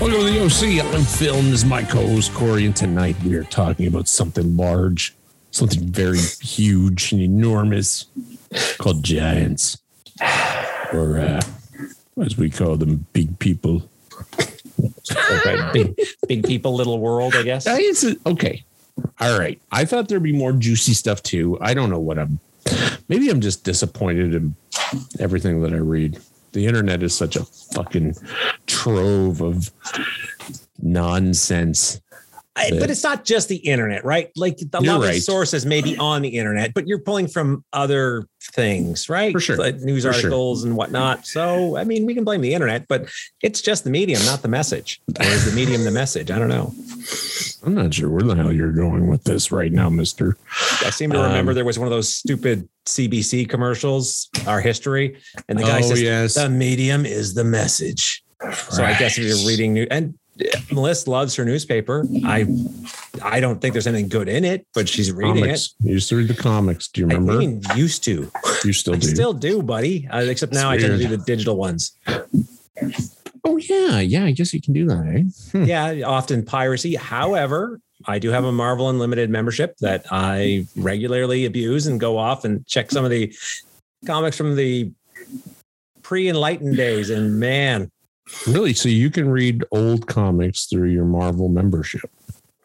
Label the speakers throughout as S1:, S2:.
S1: Welcome to the OC. I'm Phil, and this is my co-host Corey, and tonight we are talking about something large, something very huge and enormous called giants, or uh, as we call them, big people.
S2: big, big people, little world, I guess.
S1: Okay. All right. I thought there'd be more juicy stuff too. I don't know what I'm. Maybe I'm just disappointed in everything that I read. The internet is such a fucking trove of nonsense.
S2: I- but it's not just the internet, right? Like a lot of
S1: right.
S2: the sources may be on the internet, but you're pulling from other things, right?
S1: For sure.
S2: Like news
S1: For sure.
S2: articles and whatnot. So, I mean, we can blame the internet, but it's just the medium, not the message. Or is the medium the message? I don't know.
S1: I'm not sure where the hell you're going with this right now, Mister.
S2: I seem to remember
S1: Um,
S2: there was one of those stupid CBC commercials, Our History, and the guy
S1: oh
S2: says,
S1: yes.
S2: "The medium is the message." So I guess if you're reading new and Melissa loves her newspaper. I I don't think there's anything good in it, but she's reading
S1: comics. You used to read the comics. Do you
S2: it. I
S1: remember?
S2: mean, used to.
S1: you still
S2: I
S1: do.
S2: still do, buddy. Uh, except now I tend to do the digital ones.
S1: oh yeah, yeah. I guess you can do that, eh? Hmm.
S2: Yeah, often piracy. However, I do have a Marvel Unlimited membership that I regularly abuse and go off and check some of the comics from the pre-enlightened days. And man,
S1: Really? So you can read old comics through your Marvel membership.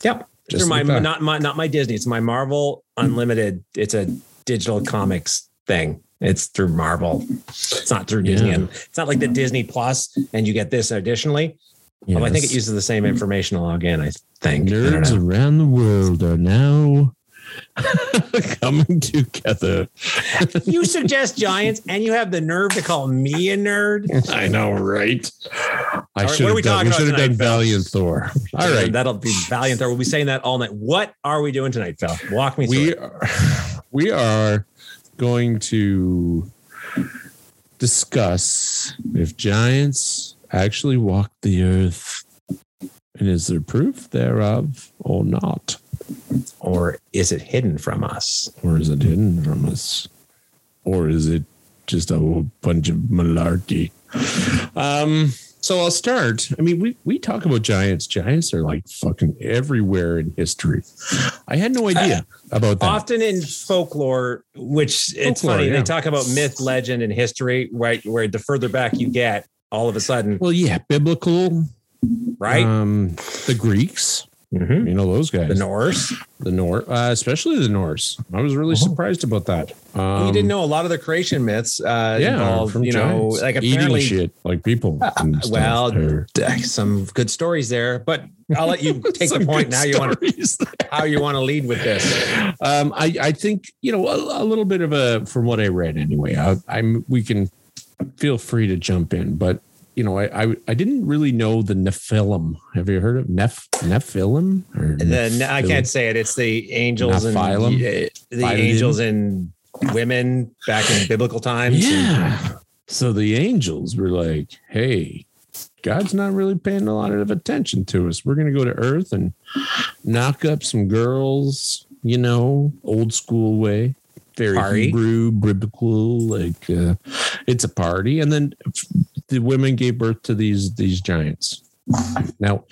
S2: yep.
S1: Just
S2: through my
S1: like
S2: not my not my Disney. It's my Marvel Unlimited. It's a digital comics thing. It's through Marvel. It's not through Disney,
S1: Yeah.
S2: and it's not like the Disney Plus, and you get this additionally. Although I think it uses the same information to log in. I think.
S1: Nerds
S2: know.
S1: around the world are now coming together.
S2: You suggest giants, and you have the nerve to call me a nerd.
S1: I know, right? I
S2: right,
S1: should
S2: what are we
S1: have done.
S2: talking
S1: We should have done? Valiant Thor. All right,
S2: that'll be valiant. Thor. we'll be saying that all night. What are we doing tonight, Phil? Walk me through.
S1: we
S2: it.
S1: are, we are going to discuss if giants actually walk the earth and is there proof thereof or not
S2: or is it hidden from us?
S1: or is it hidden from us or is it just a whole bunch of malarkey um so i'll start i mean we we talk about giants giants are like fucking everywhere in history i had no idea about that
S2: Often in folklore, which it's funny,
S1: yeah.
S2: they talk about myth, legend, and history, right? Where the further back you get, all of a sudden,
S1: well yeah biblical
S2: right?
S1: Um, the Greeks,
S2: Mhm.
S1: you know those guys.
S2: The Norse.
S1: the Norse, uh, especially the Norse. I was really
S2: Oh.
S1: surprised about that. Um,
S2: you didn't know a lot of the creation myths uh,
S1: Yeah,
S2: involve,
S1: from
S2: you know, like
S1: eating
S2: apparently
S1: shit like people. stuff.
S2: well, some good stories there. But I'll let you take the point now. You want
S1: there.
S2: how you want to lead with this.
S1: Um, I, I think you know a, a little bit of a from what I read anyway. I, I'm we can feel free to jump in, but you know I I, I didn't really know the Nephilim. Have you heard of Neph Nephilim? Or
S2: The, I can't say it. It's the angels and
S1: Nephilim?
S2: yeah, the
S1: Nephilim?
S2: angels and women back in biblical times.
S1: Yeah. So the angels were like, hey, God's not really paying a lot of attention to us. We're going to go to Earth and knock up some girls, you know, old school way. Very
S2: Party.
S1: Hebrew, biblical, like uh, it's a party. And then the women gave birth to these these giants. Now,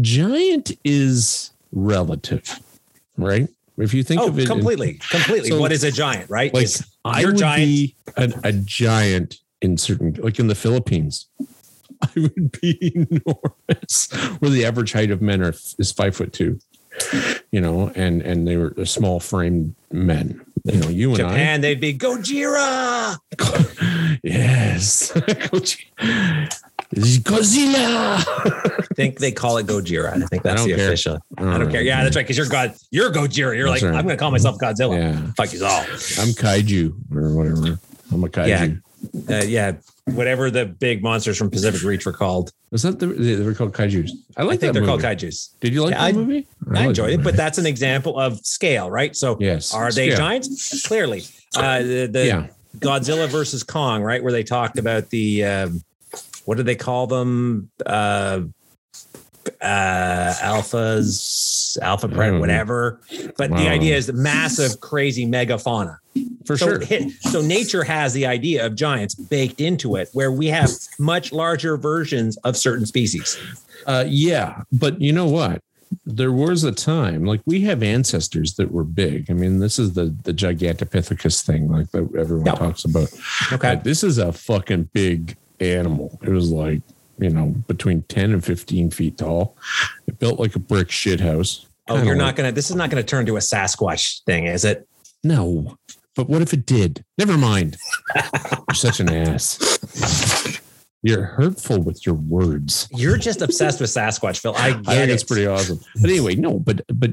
S1: giant is relative, right? If you think
S2: Oh,
S1: of it, in-
S2: completely, completely.
S1: So,
S2: what is a giant, right?
S1: like
S2: Is
S1: I
S2: your
S1: would
S2: giant.
S1: be an, a giant in certain, like in the Philippines. I would be enormous. Where the average height of men are is five foot two, you know, and and they were small framed men. You know, you and
S2: Japan, they'd be Gojira.
S1: Yes, Godzilla.
S2: I think they call it Gojira. I think that's
S1: don't
S2: the
S1: care.
S2: official. I don't care. Yeah, that's right. Because you're God. You're Gojira. You're
S1: That's
S2: like,
S1: right.
S2: I'm going to call myself Godzilla.
S1: Yeah,
S2: Fuck you all.
S1: I'm kaiju or whatever. I'm a kaiju.
S2: Yeah. Uh, yeah. Whatever the big monsters from Pacific Reach were called.
S1: Is that the they were called kaijus? I
S2: I
S1: like
S2: think
S1: that
S2: they're
S1: movie.
S2: called kaijus.
S1: Did you like
S2: Yeah,
S1: that
S2: I-
S1: movie?
S2: I
S1: like
S2: enjoyed it, but that's an example of scale, right? So
S1: yes,
S2: are they
S1: Scale.
S2: giants? Clearly. Uh, the the
S1: yeah,
S2: Godzilla versus Kong, right? Where they talked about the um, what do they call them? Uh, uh, alphas, alpha print,
S1: know.
S2: whatever. But
S1: I
S2: the idea is massive, crazy megafauna.
S1: For
S2: so,
S1: sure.
S2: hit- so nature has the idea of giants baked into it, where we have much larger versions of certain species.
S1: Uh, yeah, but you know what? There was a time like we have ancestors that were big. I mean, this is the the Gigantopithecus thing, like that everyone
S2: Yeah.
S1: talks about.
S2: Okay.
S1: Uh, this is a fucking big animal. It was like you know between ten and fifteen feet tall. It built like a brick shit house.
S2: Oh, you're
S1: like-
S2: not gonna. This is not gonna turn to a Sasquatch thing, is it?
S1: No, but what if it did? Never mind. You're such an ass. You're hurtful with your words.
S2: You're just obsessed with Sasquatch, Phil. I get
S1: I think
S2: it.
S1: it's pretty awesome. But anyway, no, but but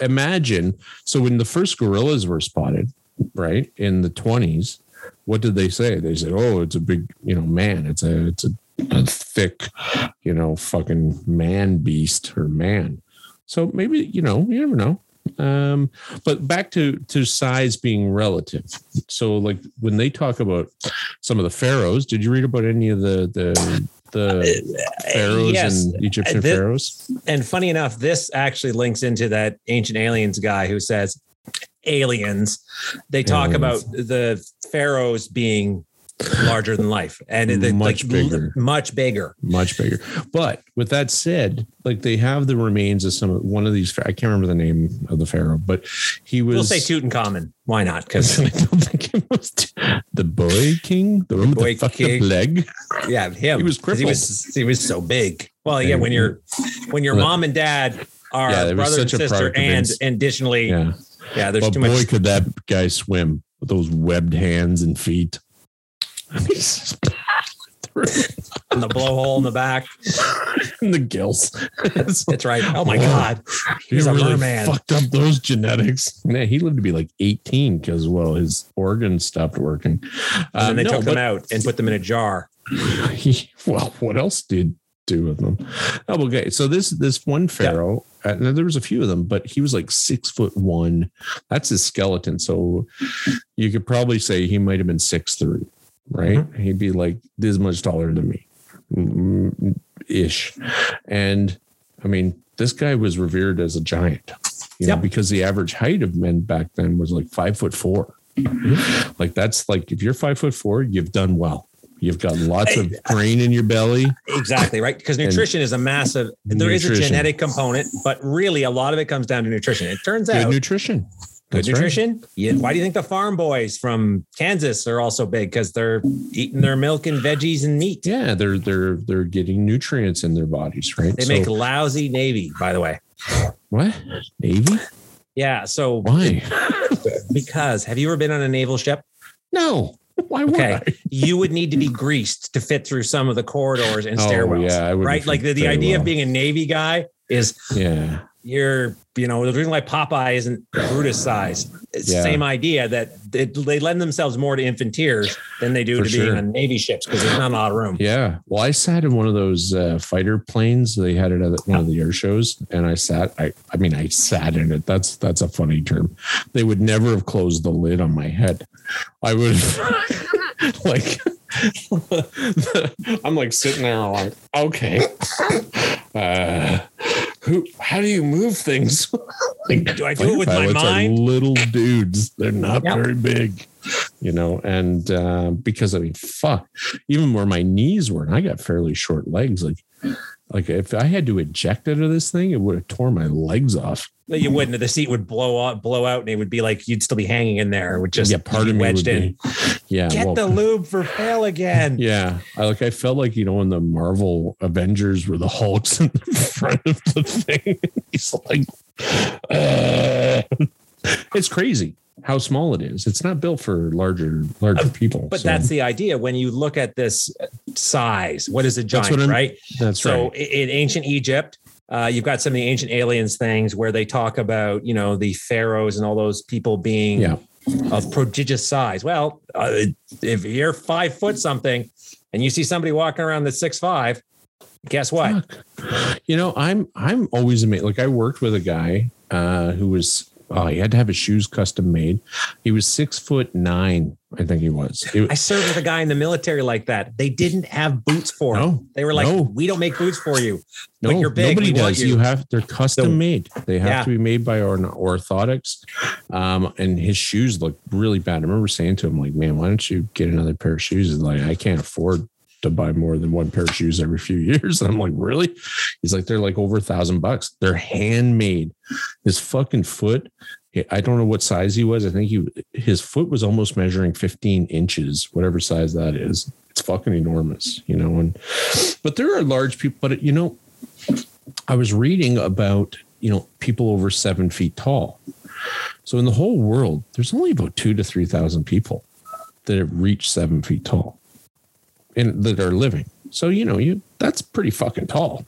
S1: imagine so when the first gorillas were spotted, right in the twenties, what did they say? They said, "Oh, it's a big, you know, man. It's a it's a, a thick, you know, fucking man beast or man." So maybe you know, you never know. Um, but back to to size being relative. So like when they talk about some of the pharaohs, did you read about any of the the the pharaohs
S2: yes.
S1: and Egyptian
S2: Thi-
S1: pharaohs?
S2: And funny enough, this actually links into that ancient aliens guy who says aliens. They talk
S1: Aliens.
S2: about the pharaohs being larger than life and the,
S1: Much
S2: like,
S1: bigger.
S2: much bigger.
S1: much bigger. But with that said, like they have the remains of some of one of these. I can't remember the name of the pharaoh, but he was.
S2: We'll say Tutankhamun. Why not? Because
S1: I don't think it was the boy king, the with
S2: boy
S1: the
S2: king.
S1: leg.
S2: yeah, him.
S1: He was
S2: 'Cause He
S1: crippled.
S2: was he was so big. Well, yeah, when you're when your mom and dad are
S1: Yeah,
S2: brother and sister, and additionally, yeah,
S1: Yeah,
S2: there's
S1: but
S2: too
S1: boy,
S2: much.
S1: could that guy swim with those webbed hands and feet.
S2: And the blowhole in the back.
S1: and the gills.
S2: That's right. Oh my
S1: Whoa.
S2: God. He's
S1: He
S2: a
S1: really
S2: merman.
S1: fucked up those genetics. Man, he lived to be like 18 because well, his organs stopped working.
S2: And
S1: Uh,
S2: then they
S1: no,
S2: took them out and put them in a jar.
S1: he, well, what else did do with them? Oh, okay. So this this one pharaoh, uh, now there was a few of them, but he was like six foot one. That's his skeleton. So you could probably say he might have been six three, right?
S2: Mm-hmm.
S1: He'd be like this much taller than me, ish. And I mean, this guy was revered as a giant, you know, because the average height of men back then was like five foot 4 Like that's like if you're five foot four, you've done well. You've got lots of grain in your belly.
S2: Exactly, right? Because nutrition is a massive, there is a genetic component, but really a lot of it comes down to nutrition. It turns
S1: Good
S2: out
S1: nutrition.
S2: Good
S1: That's right.
S2: nutrition. Yeah, why do you think the farm boys from Kansas are also big? Because they're eating their milk and veggies and meat.
S1: Yeah, they're they're they're getting nutrients in their bodies, right?
S2: They
S1: So-
S2: make lousy Navy, by the way.
S1: what Navy?
S2: Yeah. So
S1: Why?
S2: because have you ever been on a naval ship?
S1: No. Why would
S2: Okay.
S1: I?
S2: You would need to be greased to fit through some of the corridors and
S1: Oh,
S2: stairwells.
S1: yeah, I wouldn't
S2: right. Like the, the idea
S1: well.
S2: of being a Navy guy is
S1: Yeah.
S2: You're, you know, the reason why Popeye isn't Brutus size. It's
S1: Yeah.
S2: the same idea that it, they lend themselves more to infanteers than they do
S1: For
S2: to being on Navy ships because there's not a lot of room.
S1: Yeah. Well, I sat in one of those uh, fighter planes. They had it at one of the air shows, and I sat. I, I mean, I sat in it. That's that's a funny term. They would never have closed the lid on my head. I would like. I'm like sitting there, like, okay, uh, who? How do you move things? like,
S2: Do I do it with my
S1: fighter pilots are
S2: mind?
S1: little dudes. They're not
S2: Yep.
S1: very big, you know. And uh, because I mean, fuck, even where my knees were, and I got fairly short legs. Like, like if I had to eject out of this thing, it would have torn my legs off.
S2: No, You wouldn't. The seat would blow out, blow out, and it would be like you'd still be hanging in there. It would just
S1: yeah, part of me
S2: wedged in.
S1: be. Yeah,
S2: Get
S1: well,
S2: the lube for fail again.
S1: Yeah, I like. I felt like you know in the Marvel Avengers where the Hulk's in the front of the thing. He's like, uh, it's crazy how small it is. It's not built for larger larger people.
S2: Uh, But
S1: so
S2: that's the idea. When you look at this size, what is a
S1: That's
S2: giant,
S1: what I'm-
S2: right?
S1: that's
S2: So
S1: right.
S2: i- in ancient Egypt, uh, you've got some of the ancient aliens things where they talk about, you know, the pharaohs and all those people being
S1: Yeah,
S2: of prodigious size. Well, uh, if you're five foot something and you see somebody walking around that's six five, guess what?
S1: Fuck. You know, I'm I'm always amazed. Like I worked with a guy uh, who was oh, he had to have his shoes custom made. He was six foot nine, I think he was. It-
S2: I served with a guy in the military like that. They didn't have boots for him.
S1: no,
S2: They were like,
S1: No.
S2: we don't make boots for you.
S1: no,
S2: but you're big.
S1: nobody does.
S2: you.
S1: You. have they're custom
S2: So-
S1: made. They have
S2: Yeah.
S1: to be made by ortho- orthotics. Um, and his shoes look really bad. I remember saying to him, like, man, why don't you get another pair of shoes? He's like, I can't afford to buy more than one pair of shoes every few years. And I'm like, really? He's like, they're like over a thousand bucks. They're handmade. His fucking foot. I don't know what size he was. I think he his foot was almost measuring 15 inches, whatever size that is. It's fucking enormous, you know. And but there are large people, but you know, I was reading about, you know, people over seven feet tall. So in the whole world, there's only about two to 3,000 people that have reached seven feet tall and that are living. So, you know, you that's pretty fucking tall.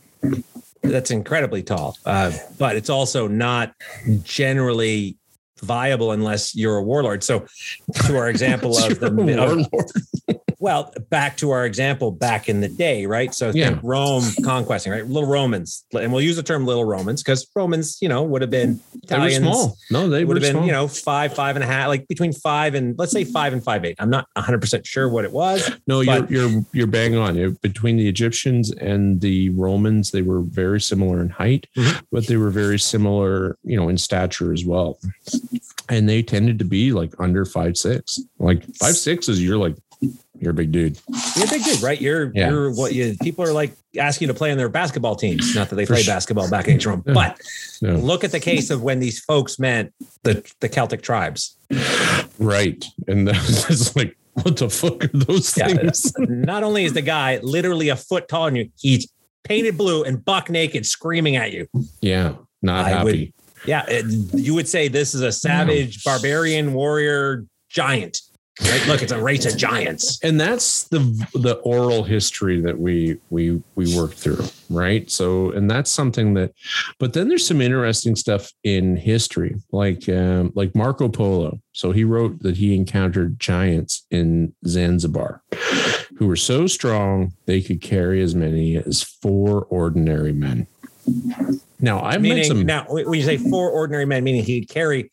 S2: That's incredibly tall. Uh, but it's also not generally viable unless you're a warlord. So to our example of the
S1: You're
S2: of-
S1: warlord.
S2: well, back to our example back in the day, right? So
S1: Yeah.
S2: think Rome conquesting, right? Little Romans, and we'll use the term little Romans because Romans, you know, would have been
S1: They were small. No, they
S2: would have been,
S1: small.
S2: you know, five, five and a half, like between five and let's say five and five eight. I'm not 100 percent sure what it was.
S1: No,
S2: But-
S1: you're you're you're bang on. Between the Egyptians and the Romans, they were very similar in height,
S2: Mhm.
S1: but they were very similar, you know, in stature as well. And they tended to be like under five six. Like five six is you're like you're a big dude.
S2: You're a big dude, right? You're
S1: Yeah.
S2: you're what you people are like asking you to play on their basketball teams. Not that they play
S1: sure.
S2: basketball back in Rome,
S1: Yeah.
S2: but
S1: No.
S2: look at the case of when these folks meant the the Celtic tribes.
S1: Right. And that's like, what the fuck are those
S2: Yeah.
S1: things?
S2: Not only is the guy literally a foot taller than you, he's painted blue and buck naked, screaming at you.
S1: Yeah. Not
S2: I would-
S1: happy.
S2: Yeah, it- you would say this is a savage, barbarian, warrior, giant. Right? Look, it's a race of giants.
S1: and that's the the oral history that we we we work through right so and that's something that but then there's some interesting stuff in history like um like marco polo so he wrote that he encountered giants in zanzibar who were so strong they could carry as many as four ordinary men now i've met some
S2: now when you say four ordinary men, meaning he'd carry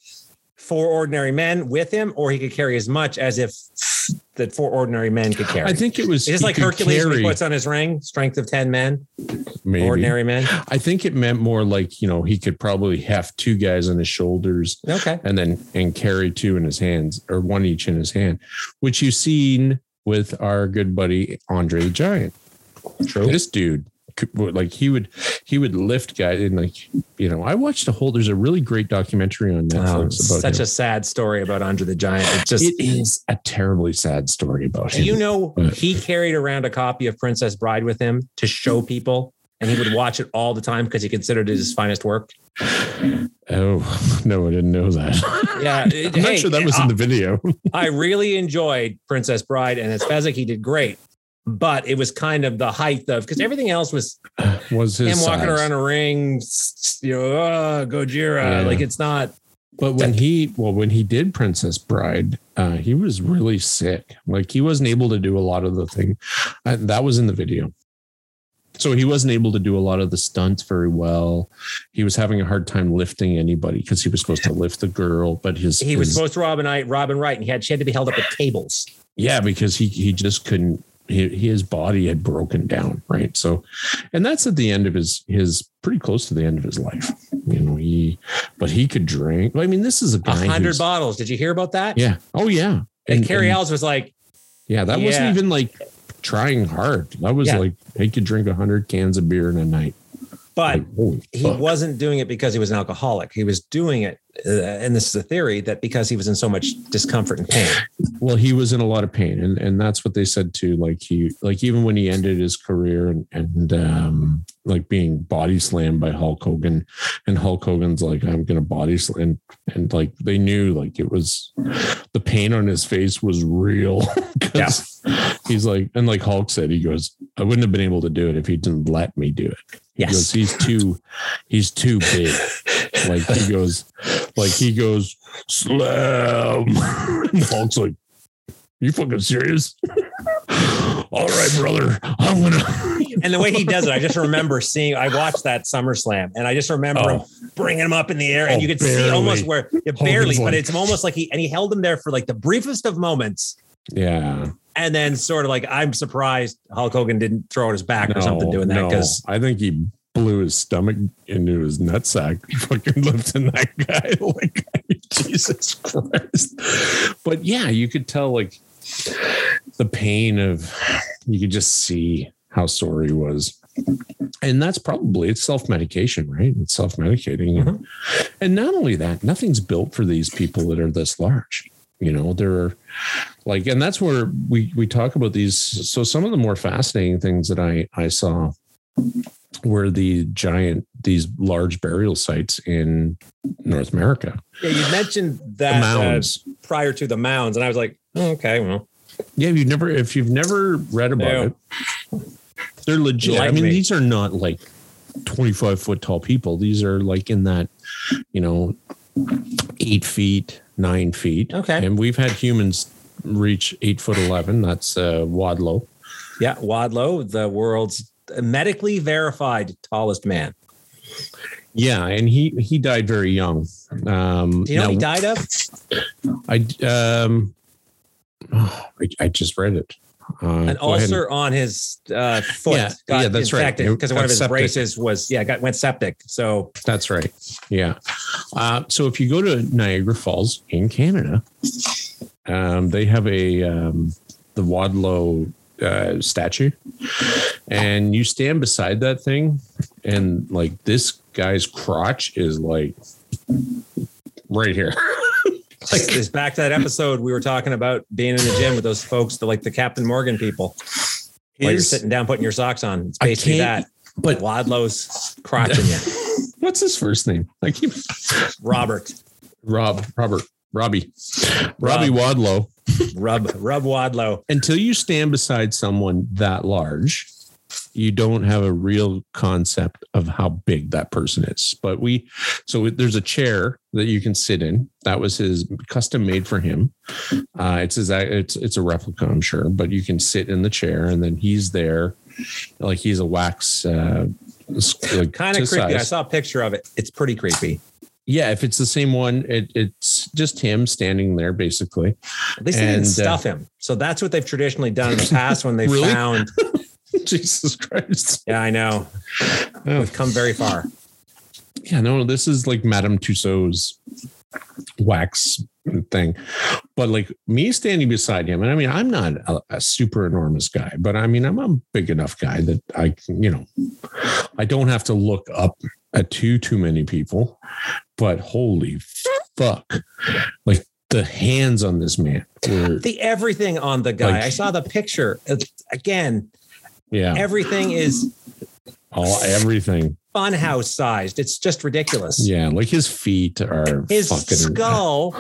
S2: four ordinary men with him, or he could carry as much as if that four ordinary men could carry.
S1: i think it was
S2: it's like Hercules
S1: carry-
S2: puts on his ring, strength of 10 men,
S1: maybe.
S2: ordinary men.
S1: I think it meant more like, you know, he could probably have two guys on his shoulders
S2: Okay.
S1: and then and carry two in his hands or one each in his hand, which you've seen with our good buddy Andre the Giant.
S2: True.
S1: This dude like he would he would lift guys and like you know I watched a whole there's a really great documentary on
S2: Oh,
S1: Netflix about
S2: such
S1: him.
S2: a sad story about Andre the Giant. It just
S1: it is a terribly sad story about him.
S2: you know
S1: But-
S2: he carried around a copy of Princess Bride with him to show people, and he would watch it all the time because he considered it his finest work.
S1: oh no, I didn't know that.
S2: Yeah, it-
S1: I'm not
S2: hey,
S1: sure that was in the video.
S2: I really enjoyed Princess Bride, and as Fezzik, he did great. But it was kind of the height of because everything else was
S1: was his
S2: him walking around a ring, you know, oh, Gojira.
S1: Yeah.
S2: Like it's not.
S1: But when he well, when he did Princess Bride, uh, he was really sick. Like he wasn't able to do a lot of the thing. Uh, that was in the video. So he wasn't able to do a lot of the stunts very well. He was having a hard time lifting anybody because he was supposed to lift the girl, but his
S2: He was
S1: his-
S2: supposed to Robin Wright, Robin Wright, and he had she had to be held up with cables.
S1: yeah because he he just couldn't. He, his body had broken down, right? So, and that's at the end of his his pretty close to the end of his life. You know, he but he could drink. I mean, this is a guy.
S2: hundred bottles. Did you hear about that?
S1: Yeah. Oh yeah.
S2: And, Cary Elwes was like,
S1: Yeah, that wasn't even like trying hard. That was
S2: Yeah.
S1: like he could drink hundred cans of beer in a night.
S2: But he wasn't doing it because he was an alcoholic. He was doing it, uh, and this is a theory that because he was in so much discomfort and pain.
S1: well, he was in a lot of pain, and and that's what they said too. Like he, like even when he ended his career and and um, like being body slammed by Hulk Hogan, and Hulk Hogan's like, I'm gonna body slam, and, and like they knew like it was the pain on his face was real. yeah. He's like, and like Hulk said, he goes, I wouldn't have been able to do it if he didn't let me do it. He goes, he's too, he's too big. Like he goes, like he goes, slam. And Hulk's like, you fucking serious? All right, brother. I'm gonna.
S2: And the way he does it, I just remember seeing. I watched that SummerSlam, and I just remember him
S1: Oh,
S2: bringing him up in the air, and
S1: Oh,
S2: you could see almost where yeah, barely, but it's almost like he and he held him there for like the briefest of moments,
S1: Yeah.
S2: And then sort of like I'm surprised Hulk Hogan didn't throw it his back or something doing that
S1: no.
S2: because
S1: I think he blew his stomach into his nutsack, fucking lifting that guy. Like, Jesus Christ. But yeah, you could tell like the pain of, you could just see how sore he was. And that's probably it's self medication, right? It's self medicating. And, mm-hmm. and not only that, nothing's built for these people that are this large. You know, there are like, and that's where we we talk about these. So some of the more fascinating things that I I saw were the giant these large burial sites in North America.
S2: yeah, you mentioned that uh,
S1: mounds.
S2: prior to the mounds, and I was like, oh, okay, well,
S1: yeah, you've never if you've never read about
S2: No.
S1: it, they're legit. I mean,
S2: me.
S1: these are not like 25 foot tall people. These are like in that, you know, eight feet, nine feet.
S2: Okay.
S1: And we've had humans reach eight foot 11. That's uh, Wadlow.
S2: yeah, Wadlow, the world's medically verified tallest man.
S1: Yeah. And he, he died very young. Um,
S2: Do you know what he died of?
S1: I um, oh, I, I just read it. Uh,
S2: An
S1: ahead and-
S2: ulcer on his uh, foot
S1: Yeah,
S2: got
S1: yeah, that's right.
S2: because one of his
S1: septic.
S2: braces was yeah got went septic. So
S1: That's right. Yeah. Uh, so if you go to Niagara Falls in Canada, um, they have a um, the Wadlow uh, statue, and you stand beside that thing, and like this guy's crotch is like right here.
S2: like it's back to that episode we were talking about being in the gym with those folks, the like the Captain Morgan people. While you're sitting down putting your socks on, it's basically that.
S1: but
S2: Wadlow's crotching you,
S1: what's his first name? I keep
S2: Robert.
S1: Rob, Robert, Robbie, Robbie Wadlow.
S2: Rub rub Wadlow.
S1: until you stand beside someone that large, you don't have a real concept of how big that person is. But we, so there's a chair that you can sit in. That was his custom made for him. Uh, it's his, it's it's a replica, I'm sure, but you can sit in the chair, and then he's there, like he's a wax. Uh, like
S2: Kind of creepy. I saw a picture of it. It's pretty creepy.
S1: Yeah, if it's the same one, it, it's just him standing there, basically.
S2: At least they
S1: And,
S2: didn't
S1: uh,
S2: stuff him. So that's what they've traditionally done in the past when they
S1: Really?
S2: found.
S1: Jesus Christ.
S2: Yeah, I know.
S1: Oh.
S2: We've come very far.
S1: yeah, no, this is like Madame Tussauds wax thing. But like me standing beside him, and I mean, I'm not a, a super enormous guy, but I mean, I'm a big enough guy that I, can, you know, I don't have to look up at too too many people. But holy fuck, like the hands on this man were,
S2: The everything on the guy.
S1: Like-
S2: I saw the picture. Again,
S1: yeah,
S2: everything is
S1: all everything,
S2: funhouse sized. It's just ridiculous.
S1: yeah, like his feet are
S2: His
S1: fucking
S2: skull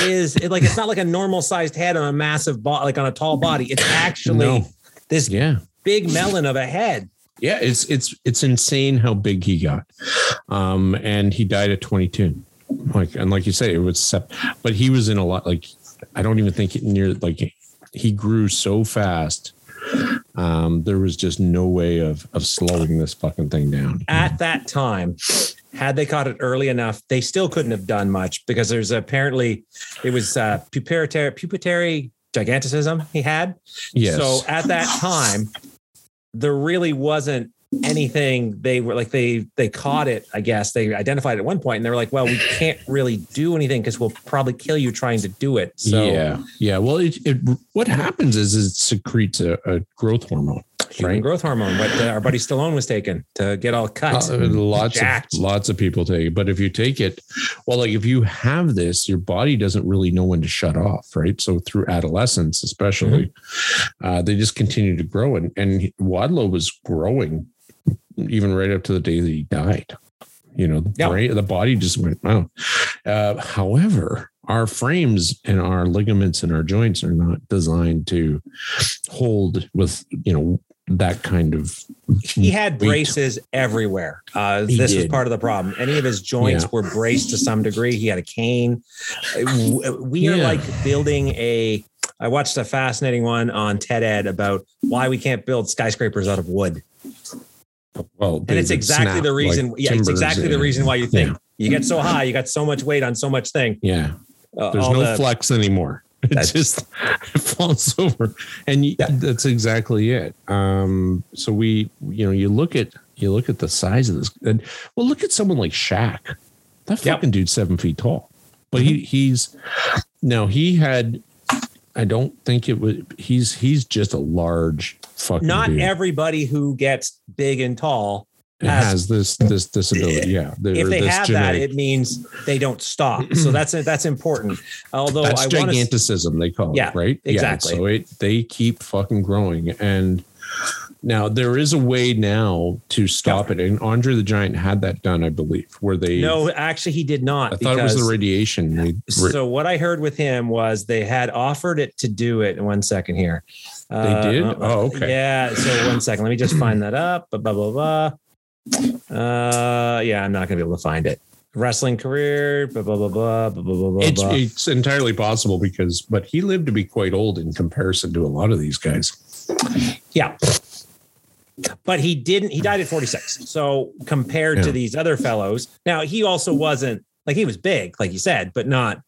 S2: is like it's not like a normal sized head on a massive body, like on a tall body. It's actually
S1: No.
S2: this
S1: yeah.
S2: big melon of a head.
S1: Yeah, it's it's it's insane how big he got. Um, and he died at 22. Like and like you say, it was sep- but he was in a lot like I don't even think it near like he grew so fast. Um, there was just no way of of slowing this fucking thing down.
S2: At that time, had they caught it early enough, they still couldn't have done much because there's apparently it was uh, pupitary pupitary giganticism he had.
S1: yes.
S2: So at that time, there really wasn't anything they were like they they caught it i guess they identified it at one point and they were like well we can't really do anything because we'll probably kill you trying to do it so
S1: yeah, yeah. Well, it, it what happens is it secretes a, a growth hormone,
S2: human
S1: right?
S2: growth hormone what uh, our buddy stallone was taking to get all cut
S1: Uh, lots
S2: jacked.
S1: of lots of people take it, but if you take it, well, like if you have this, your body doesn't really know when to shut off, right? So through adolescence, especially,
S2: Mm-hmm.
S1: uh, they just continue to grow, and and Wadlow was growing even right up to the day that he died. You know, the
S2: Yeah.
S1: brain, the body just went wow. Uh, however, our frames and our ligaments and our joints are not designed to hold with you know that kind of
S2: he had
S1: weight.
S2: braces everywhere uh, this was part of the problem any of his joints
S1: Yeah.
S2: were braced to some degree he had a cane Uh, we are
S1: Yeah.
S2: like building a i watched a fascinating one on ted ed about why we can't build skyscrapers out of wood
S1: well,
S2: and it's exactly the reason. yeah, it's exactly the reason why you think. You get so high, you got so much weight on so much thing.
S1: Yeah.
S2: Uh,
S1: There's no
S2: the-
S1: flex anymore. It just it falls over, and you,
S2: Yeah.
S1: that's exactly it. Um, so we, you know, you look at you look at the size of this, and well, look at someone like Shaq. That
S2: Yep. Mm-hmm.
S1: fucking dude's seven feet tall, but he he's now he had. I don't think it was. He's he's just a large fucking.
S2: Not
S1: dude.
S2: everybody who gets big and tall has-
S1: has this this disability. Yeah,
S2: if they have
S1: genetic-
S2: that, it means they don't stop. So that's that's important. Although
S1: That's
S2: I want to,
S1: giganticism, they call it. Yeah, right?
S2: exactly.
S1: Yeah, so it they keep fucking growing, and now there is a way now to stop it. And Andre the Giant had that done, I believe, where they.
S2: no, actually, he did not.
S1: I thought it was the radiation. They,
S2: So what I heard with him was they had offered it to do it. One second here.
S1: They uh, did? Uh, uh, oh, okay.
S2: Yeah. So one second. Let me just find that up. Blah blah blah. blah. Uh, yeah, I'm not gonna be able to find it. Wrestling career. Blah blah blah blah blah blah blah blah.
S1: it's,
S2: blah.
S1: it's entirely possible because, but he lived to be quite old in comparison to a lot of these guys.
S2: Yeah. But he didn't, he died at 46. So compared
S1: Yeah.
S2: to these other fellows, now he also wasn't like he was big, like you said, but not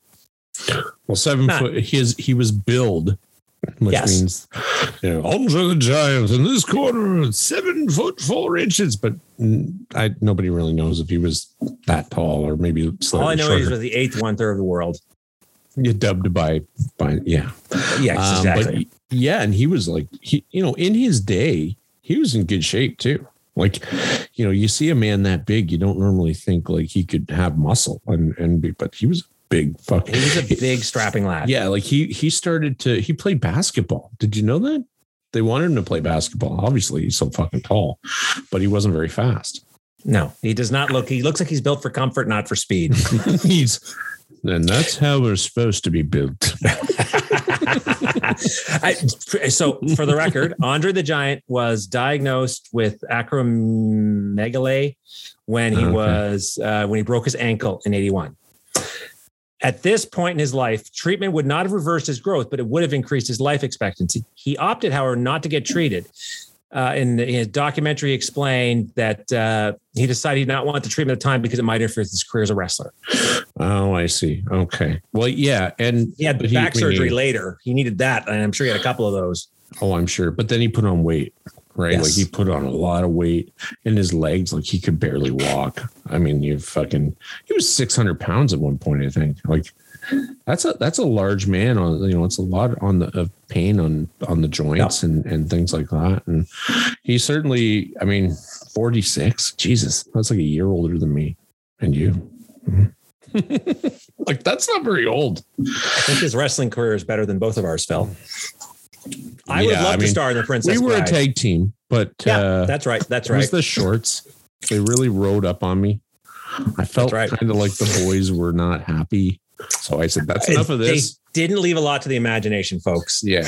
S1: Well, seven
S2: Not-
S1: foot. His he was billed, which
S2: Yes.
S1: means you know the Giant in this corner, seven foot four inches. But I nobody really knows if he was that tall or maybe slightly
S2: all I know
S1: shorter.
S2: is was the eighth one third of the world.
S1: you dubbed by by yeah Um,
S2: exactly.
S1: but yeah and he was like he you know in his day he was in good shape too. Like you know you see a man that big you don't normally think like he could have muscle and and be but he was a big fucking
S2: he was a big strapping lad.
S1: yeah like he he started to he played basketball. Did you know that? They wanted him to play basketball. Obviously he's so fucking tall but he wasn't very fast.
S2: No, he does not look, he looks like he's built for comfort, not for speed.
S1: he's and that's how we're supposed to be built
S2: I, so for the record, Andre the Giant was diagnosed with acromegaly when he
S1: Okay.
S2: was uh, when he broke his ankle in 81. At this point in his life, treatment would not have reversed his growth, but it would have increased his life expectancy. He opted, however, not to get treated. Uh, in the- his documentary, explained that uh, he decided he did not want the treatment at the time because it might interfere with his career as a wrestler.
S1: Oh i see okay well yeah and
S2: He had
S1: but
S2: back surgery
S1: he-
S2: later. He needed that, and I'm sure he had a couple of those.
S1: Oh, I'm sure. But then he put on weight, right?
S2: Yes.
S1: Like he put on a lot of weight in his legs. Like he could barely walk. I mean, you fucking, he was 600 pounds at one point, I think. Like that's a, that's a large man on, you know, it's a lot on the of pain on, on the joints and, and things like that. And he certainly, I mean, 46, Jesus, that's like a year older than me and you. Mm-hmm. Like that's not very old.
S2: I think his wrestling career is better than both of ours, Phil. I would love
S1: I
S2: to
S1: mean,
S2: star in the Princess
S1: we were
S2: Bride.
S1: a tag team, but
S2: Yeah,
S1: uh,
S2: that's right. That's
S1: It was the shorts. They really rode up on me. I felt
S2: right.
S1: kind of like the boys were not happy. So I said, that's enough of
S2: They
S1: this.
S2: didn't leave a lot to the imagination, folks.
S1: Yeah.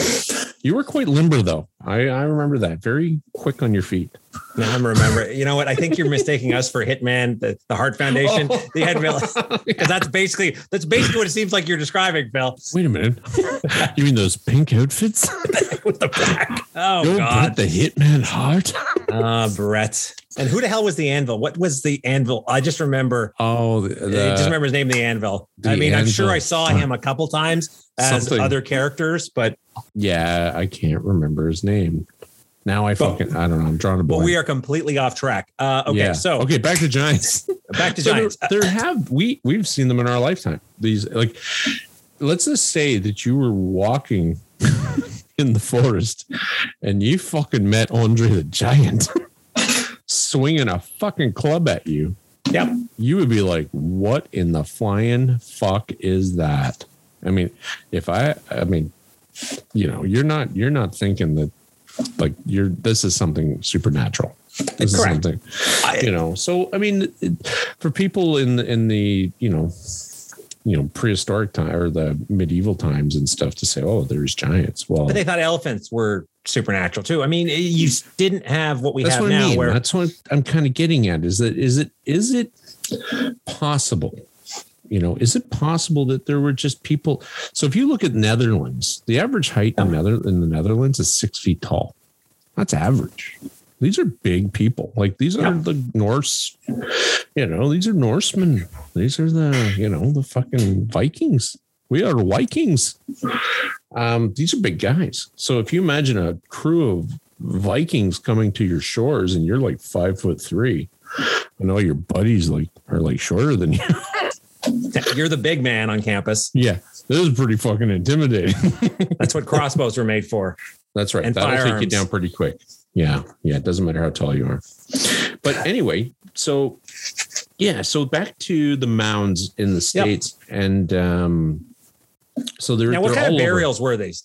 S1: You were quite limber though. I, I remember that. Very quick on your feet.
S2: Now I'm remember. You know what? I think you're mistaking us for Hitman, the, the Hart Foundation.
S1: Oh.
S2: The head because that's basically that's basically what it seems like you're describing, Phil.
S1: Wait a minute. you mean those pink outfits?
S2: With the back. Oh
S1: Don't
S2: God.
S1: Brett the Hitman Hart.
S2: Ah, Brett. And who the hell was the Anvil? What was the Anvil? I just remember.
S1: Oh, the,
S2: I just remember his name, the Anvil.
S1: the
S2: I mean, I'm sure I saw him a couple times as
S1: Something.
S2: other characters, but
S1: yeah, I can't remember his name. Now I
S2: But-
S1: fucking I don't know. I'm drawing a
S2: but we are completely off track. Uh, okay,
S1: Yeah.
S2: so
S1: okay, back to Giants.
S2: back to
S1: So there-
S2: Giants.
S1: There, have we we've seen them in our lifetime. These like let's just say that you were walking in the forest and you fucking met Andre the Giant swinging a fucking club at you.
S2: Yep.
S1: You would be like, "What in the flying fuck is that?" I mean, if I, I mean, you know, you're not you're not thinking that like you're this is something supernatural. This is
S2: Correct.
S1: something
S2: I-
S1: you know so i mean for people in the in the you know you know prehistoric time or the medieval times and stuff to say oh there's giants well
S2: But they thought elephants were supernatural too. I mean, you didn't have what we have
S1: what i
S2: now,
S1: mean
S2: where
S1: that's what i'm kind of getting at is that is it is it possible you know is it possible that there were just people so if you look at netherlands the average height in, Nether, in the netherlands is six feet tall that's average these are big people. Like these are the Norse, you know, these are Norsemen. These are the, you know, the fucking Vikings. We are Vikings. Um, these are big guys. So if you imagine a crew of Vikings coming to your shores and you're like five foot three, and all your buddies like are like shorter than you.
S2: You're the big man on campus.
S1: yeah. This is pretty fucking intimidating.
S2: That's what crossbows were made for.
S1: That's right.
S2: And
S1: That'll take you down pretty quick. Yeah. Yeah. It doesn't matter how tall you are. But anyway, so yeah, so back to the mounds in the
S2: Yep.
S1: States. And um so they're,
S2: Now, what kind of
S1: all over.
S2: burials were these?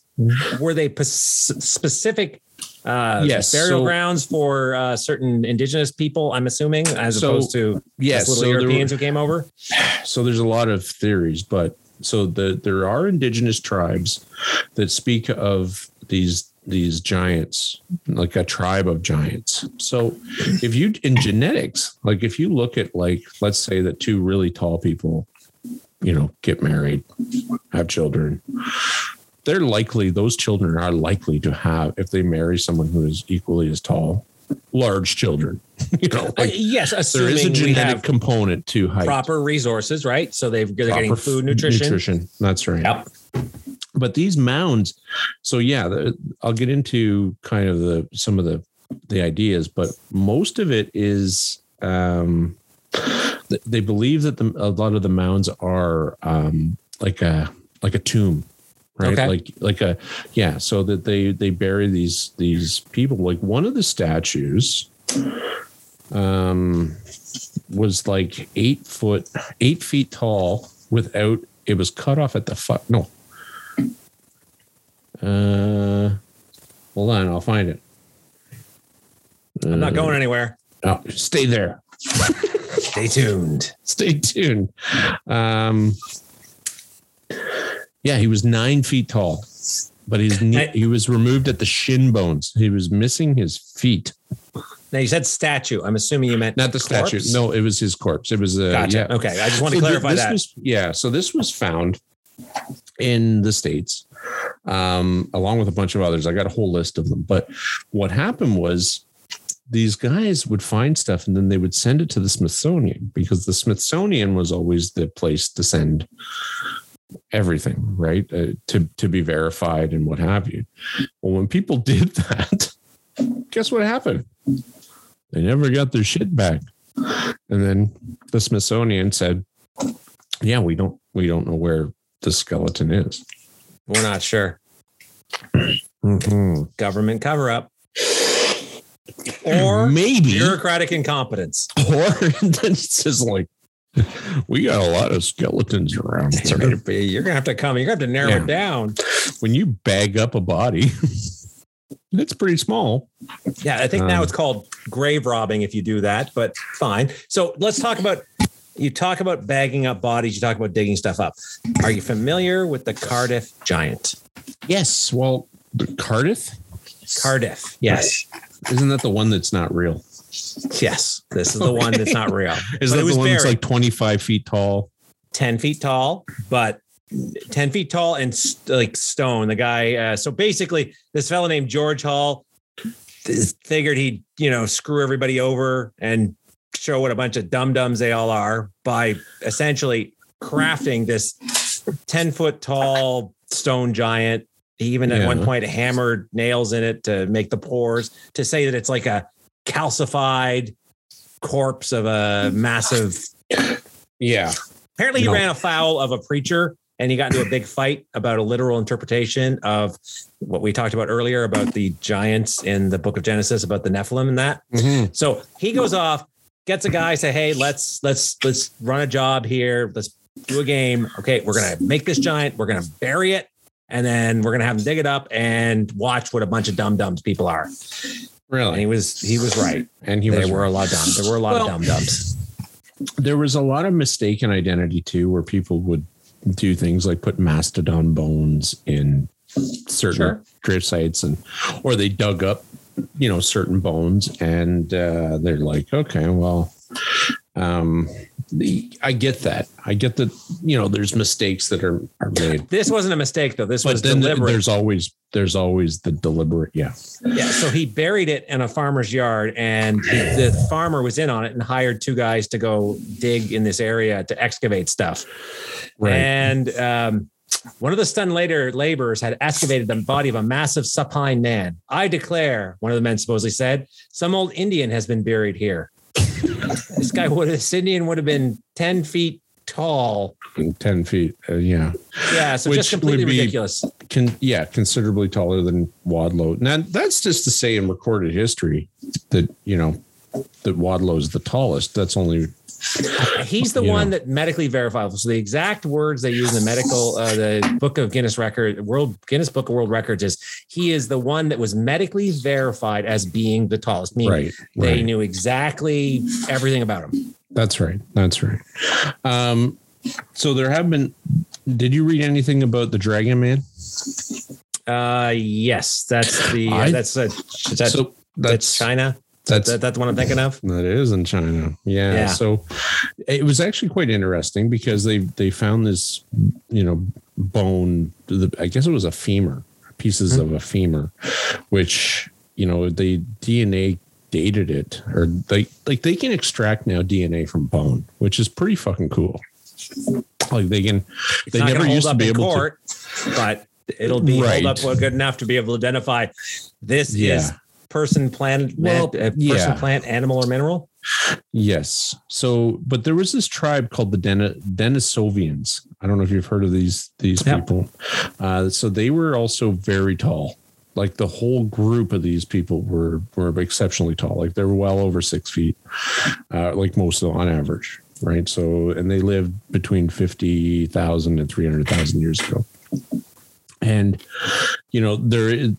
S2: Were they specific uh,
S1: Yes,
S2: burial
S1: so-
S2: grounds for uh, certain indigenous people? I'm assuming, as
S1: So,
S2: opposed to
S1: Yes.
S2: us
S1: So,
S2: little
S1: were-
S2: Europeans who came over.
S1: so there's a lot of theories, but so the there are indigenous tribes that speak of these these giants, like a tribe of giants. So if you in genetics, like if you look at like let's say that two really tall people, you know, get married, have children, they're likely those children are likely to have if they marry someone who is equally as tall, large children. You know,
S2: Uh, yes,
S1: there is a genetic component to height
S2: proper resources, right? So they've, they're getting
S1: proper
S2: food,
S1: f-
S2: nutrition.
S1: That's right.
S2: Yep.
S1: But these mounds, so yeah, the, I'll get into kind of the some of the the ideas, but most of it is um, they believe that the, a lot of the mounds are um, like a like a tomb, right?
S2: Okay.
S1: Like like a yeah. So that they they bury these these people. Like one of the statues um was like eight foot eight feet tall without it was cut off at the fuck no uh hold on i'll find it
S2: I'm not going anywhere.
S1: oh, stay there
S2: Stay tuned.
S1: stay tuned um yeah he was nine feet tall but his knee, he was removed at the shin bones he was missing his feet
S2: Now you said statue. I'm assuming you meant
S1: not the statue no it was his corpse it was uh,
S2: Gotcha.
S1: yeah
S2: Okay. I just want to
S1: So thi-
S2: clarify
S1: this
S2: that.
S1: Was, yeah. So this was found in the States, um, along with a bunch of others. I got a whole list of them. But what happened was these guys would find stuff and then they would send it to the Smithsonian because the Smithsonian was always the place to send everything, right? Uh, to, to be verified and what have you. Well, when people did that, guess what happened? They never got their shit back. And then the Smithsonian said, "Yeah, we don't we don't know where the skeleton is."
S2: We're not sure.
S1: Mm-hmm.
S2: Government cover up. Or
S1: maybe,
S2: bureaucratic incompetence.
S1: or then it says like, "We got a lot of skeletons around
S2: That's
S1: here."
S2: right. But You're gonna have to come. You're gonna have to narrow
S1: Yeah.
S2: it down.
S1: When you bag up a body, it's pretty small.
S2: Yeah, I think now
S1: Um,
S2: it's called grave robbing if you do that, but fine. So let's talk about you talk about bagging up bodies, you talk about digging stuff up. Are you familiar with the Cardiff giant?
S1: Yes. Well, the Cardiff
S2: Cardiff. Yes.
S1: isn't that the one that's not real?
S2: Yes. This is the one that's not real.
S1: Is
S2: But
S1: that the one that's like twenty five feet tall?
S2: 10 feet tall, but 10 feet tall and st- like stone. The guy, uh, so basically, this fellow named George Hull th- figured he'd, you know, screw everybody over and show what a bunch of dum dums they all are by essentially crafting this 10 foot tall stone giant. He even at one point hammered nails in it to make the pores to say that it's like a calcified corpse of a massive
S1: Yeah.
S2: Apparently, he
S1: No.
S2: ran afoul of a preacher and he got into a big fight about a literal interpretation of what we talked about earlier about the giants in the book of Genesis, about the Nephilim and that.
S1: Mhm.
S2: So he goes off, gets a guy, say, Hey, let's let's let's run a job here. Let's do a game. Okay, we're gonna make this giant, we're gonna bury it, and then we're gonna have him dig it up and watch what a bunch of dumb dumbs people are. And he was he was right.
S1: And he
S2: There were a lot of dumb. There were a lot
S1: Well-
S2: of dumb dums.
S1: there was a lot of mistaken identity too, where people would do things like put mastodon bones in certain
S2: Sure.
S1: grave sites, and or they dug up, you know, certain bones, and uh, they're like, okay, well, um, the, I get that. I get that. You know, there's mistakes that are are made.
S2: This wasn't a mistake though. This
S1: But
S2: was
S1: then
S2: deliberate.
S1: there's always there's always the deliberate. Yeah.
S2: Yeah, so he buried it in a farmer's yard, and he, the farmer was in on it and hired two guys to go dig in this area to excavate stuff.
S1: Right.
S2: And um, one of the stunned later laborers had excavated the body of a massive supine man. I declare, one of the men supposedly said, some old Indian has been buried here. This guy would this Indian would have been 10 feet tall.
S1: Ten feet. Uh, yeah.
S2: Yeah, so
S1: Which
S2: just completely ridiculous.
S1: Can yeah, considerably taller than Wadlow. Now that's just to say in recorded history that you know that Wadlow is the tallest. That's only
S2: He's the one that medically verifiable. So the exact words they use in the medical, uh, the Book of Guinness Record, World Guinness Book of World Records is he is the one that was medically verified as being the tallest. Meaning
S1: right.
S2: they
S1: right.
S2: knew exactly everything about him.
S1: That's right. That's right. Um, so there have been. Did you read anything about the Dragon Man?
S2: Uh, yes, that's the uh,
S1: I-
S2: that's uh, that's
S1: so
S2: that's China.
S1: That's
S2: That, that's what I'm thinking of.
S1: That is in China. Yeah.
S2: Yeah.
S1: So it was actually quite interesting because they they found this, you know, bone. The, I guess it was a femur, pieces hmm. of a femur, which you know they DNA dated it, or they like they can extract now DNA from bone, which is pretty fucking cool. Like they can,
S2: It's
S1: they never used to be able
S2: court, but it'll be
S1: Right.
S2: hold up good enough to be able to identify this
S1: Yeah.
S2: is person, plant,
S1: Well,
S2: man- person,
S1: yeah.
S2: plant, animal, or mineral.
S1: Yes. So, but there was this tribe called the Den- Denisovians. I don't know if you've heard of these these people. Uh, so they were also very tall. Like the whole group of these people were were exceptionally tall. Like they were well over six feet, uh, like most of them on average, right? So, and they lived between 50,000 and 300,000 years ago. And, you know, there is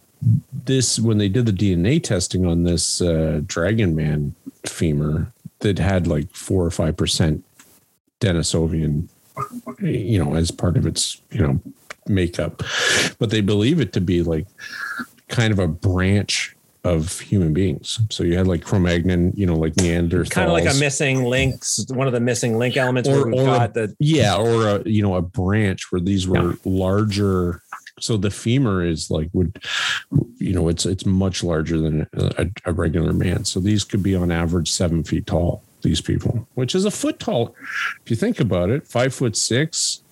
S1: this, when they did the DNA testing on this uh, Dragon Man femur that had like four or 5% Denisovian, you know, as part of its, you know, makeup. But they believe it to be like kind of a branch of human beings. So you had like Cro-Magnon, you know, like Neanderthals.
S2: Kind of like a missing links, one of the missing link elements
S1: Or- or a-
S2: got the
S1: Yeah, or a you know a branch where these were
S2: Yeah.
S1: larger. So the femur is like would, you know, it's it's much larger than a, a regular man. So these could be on average seven feet tall. These people, which is a foot tall, if you think about it, five foot six.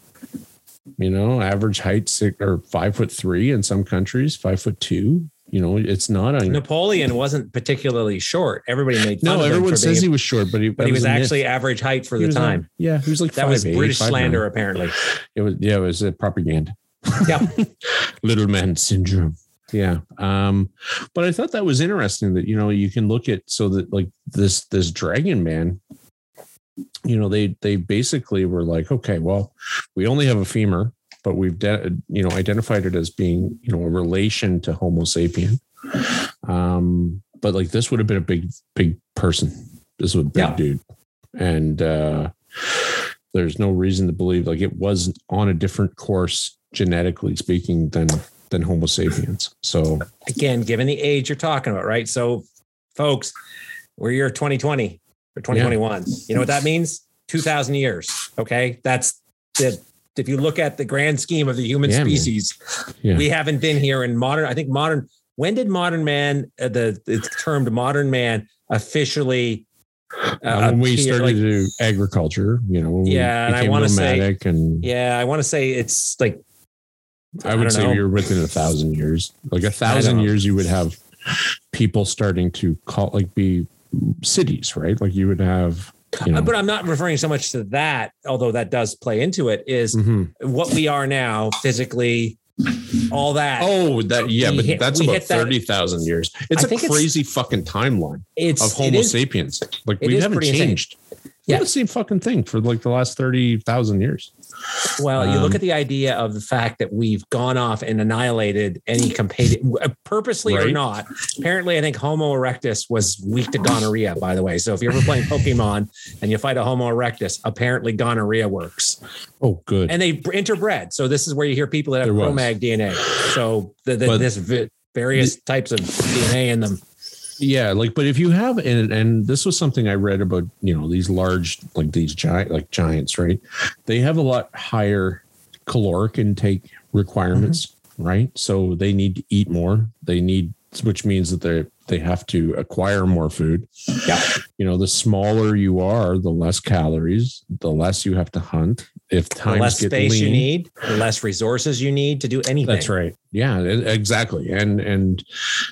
S1: You know, average height six or five foot three in some countries, five foot two. You know, it's not a
S2: Napoleon wasn't particularly short. Everybody made
S1: no. Everyone says he was short, but he
S2: but he was
S1: myth.
S2: actually average height for
S1: He
S2: the
S1: was,
S2: time.
S1: yeah, he was like
S2: That was
S1: 5'8",
S2: British
S1: 5'9".
S2: slander, apparently.
S1: It was yeah, it was a propaganda.
S2: Yeah.
S1: Little man syndrome. Yeah. Um, but I thought that was interesting that you know you can look at so that like this this dragon man, you know, they they basically were like, okay, well, we only have a femur, but we've de- you know identified it as being you know a relation to Homo sapien. Um, but like this would have been a big big person. This was a big
S2: Yeah.
S1: dude, and uh, there's no reason to believe like it was on a different course genetically speaking than than Homo sapiens. So
S2: Again, given the age you're talking about, right? So, folks, we're year 2020 or 2021. You know what that means? 2,000 years. Okay. That's the, if you look at the grand scheme of the human
S1: Yeah,
S2: species,
S1: Yeah.
S2: we haven't been here in modern, I think modern, when did modern man, uh, the it's termed modern man officially uh,
S1: Uh, when we
S2: appear,
S1: started
S2: like-
S1: to do agriculture, you know, when we
S2: Yeah, and I
S1: became
S2: wanna say-
S1: and
S2: yeah, I want to say it's like,
S1: I would
S2: don't
S1: say
S2: know.
S1: you're within a thousand years. Like a thousand years, you would have people starting to call like be cities, right? Like you would have, you know,
S2: but I'm not referring so much to that, although that does play into it, is
S1: Mhm.
S2: what we are now physically, all that.
S1: oh, that yeah,
S2: We
S1: but
S2: hit-
S1: that's about thirty thousand years. It's
S2: I
S1: a
S2: think it's-
S1: crazy fucking timeline
S2: it's
S1: of Homo
S2: is-
S1: sapiens. Like we haven't
S2: insane.
S1: changed.
S2: Yeah.
S1: Yeah, the same fucking thing for like the last thirty thousand years.
S2: Well, you look
S1: Um,
S2: at the idea of the fact that we've gone off and annihilated any competitive, purposely or not. Apparently, I think Homo erectus was weak to gonorrhea. By the way, so if you're ever playing Pokemon and you fight a Homo erectus, apparently gonorrhea works,
S1: Oh, good.
S2: and they interbred. So this is where you hear people that have. Chromag DNA. So the, the, this various types of DNA in them.
S1: Yeah, like, but if you have, and and this was something I read about, you know, these large, like these giant, like giants, right? They have a lot higher caloric intake requirements, mm-hmm. right? So they need to eat more. They need, which means that they they have to acquire more food.
S2: Yeah,
S1: you know, the smaller you are, the less calories, the less you have to hunt, if time
S2: less space lean, you need, the less resources you need to do anything.
S1: That's right. Yeah, exactly. And and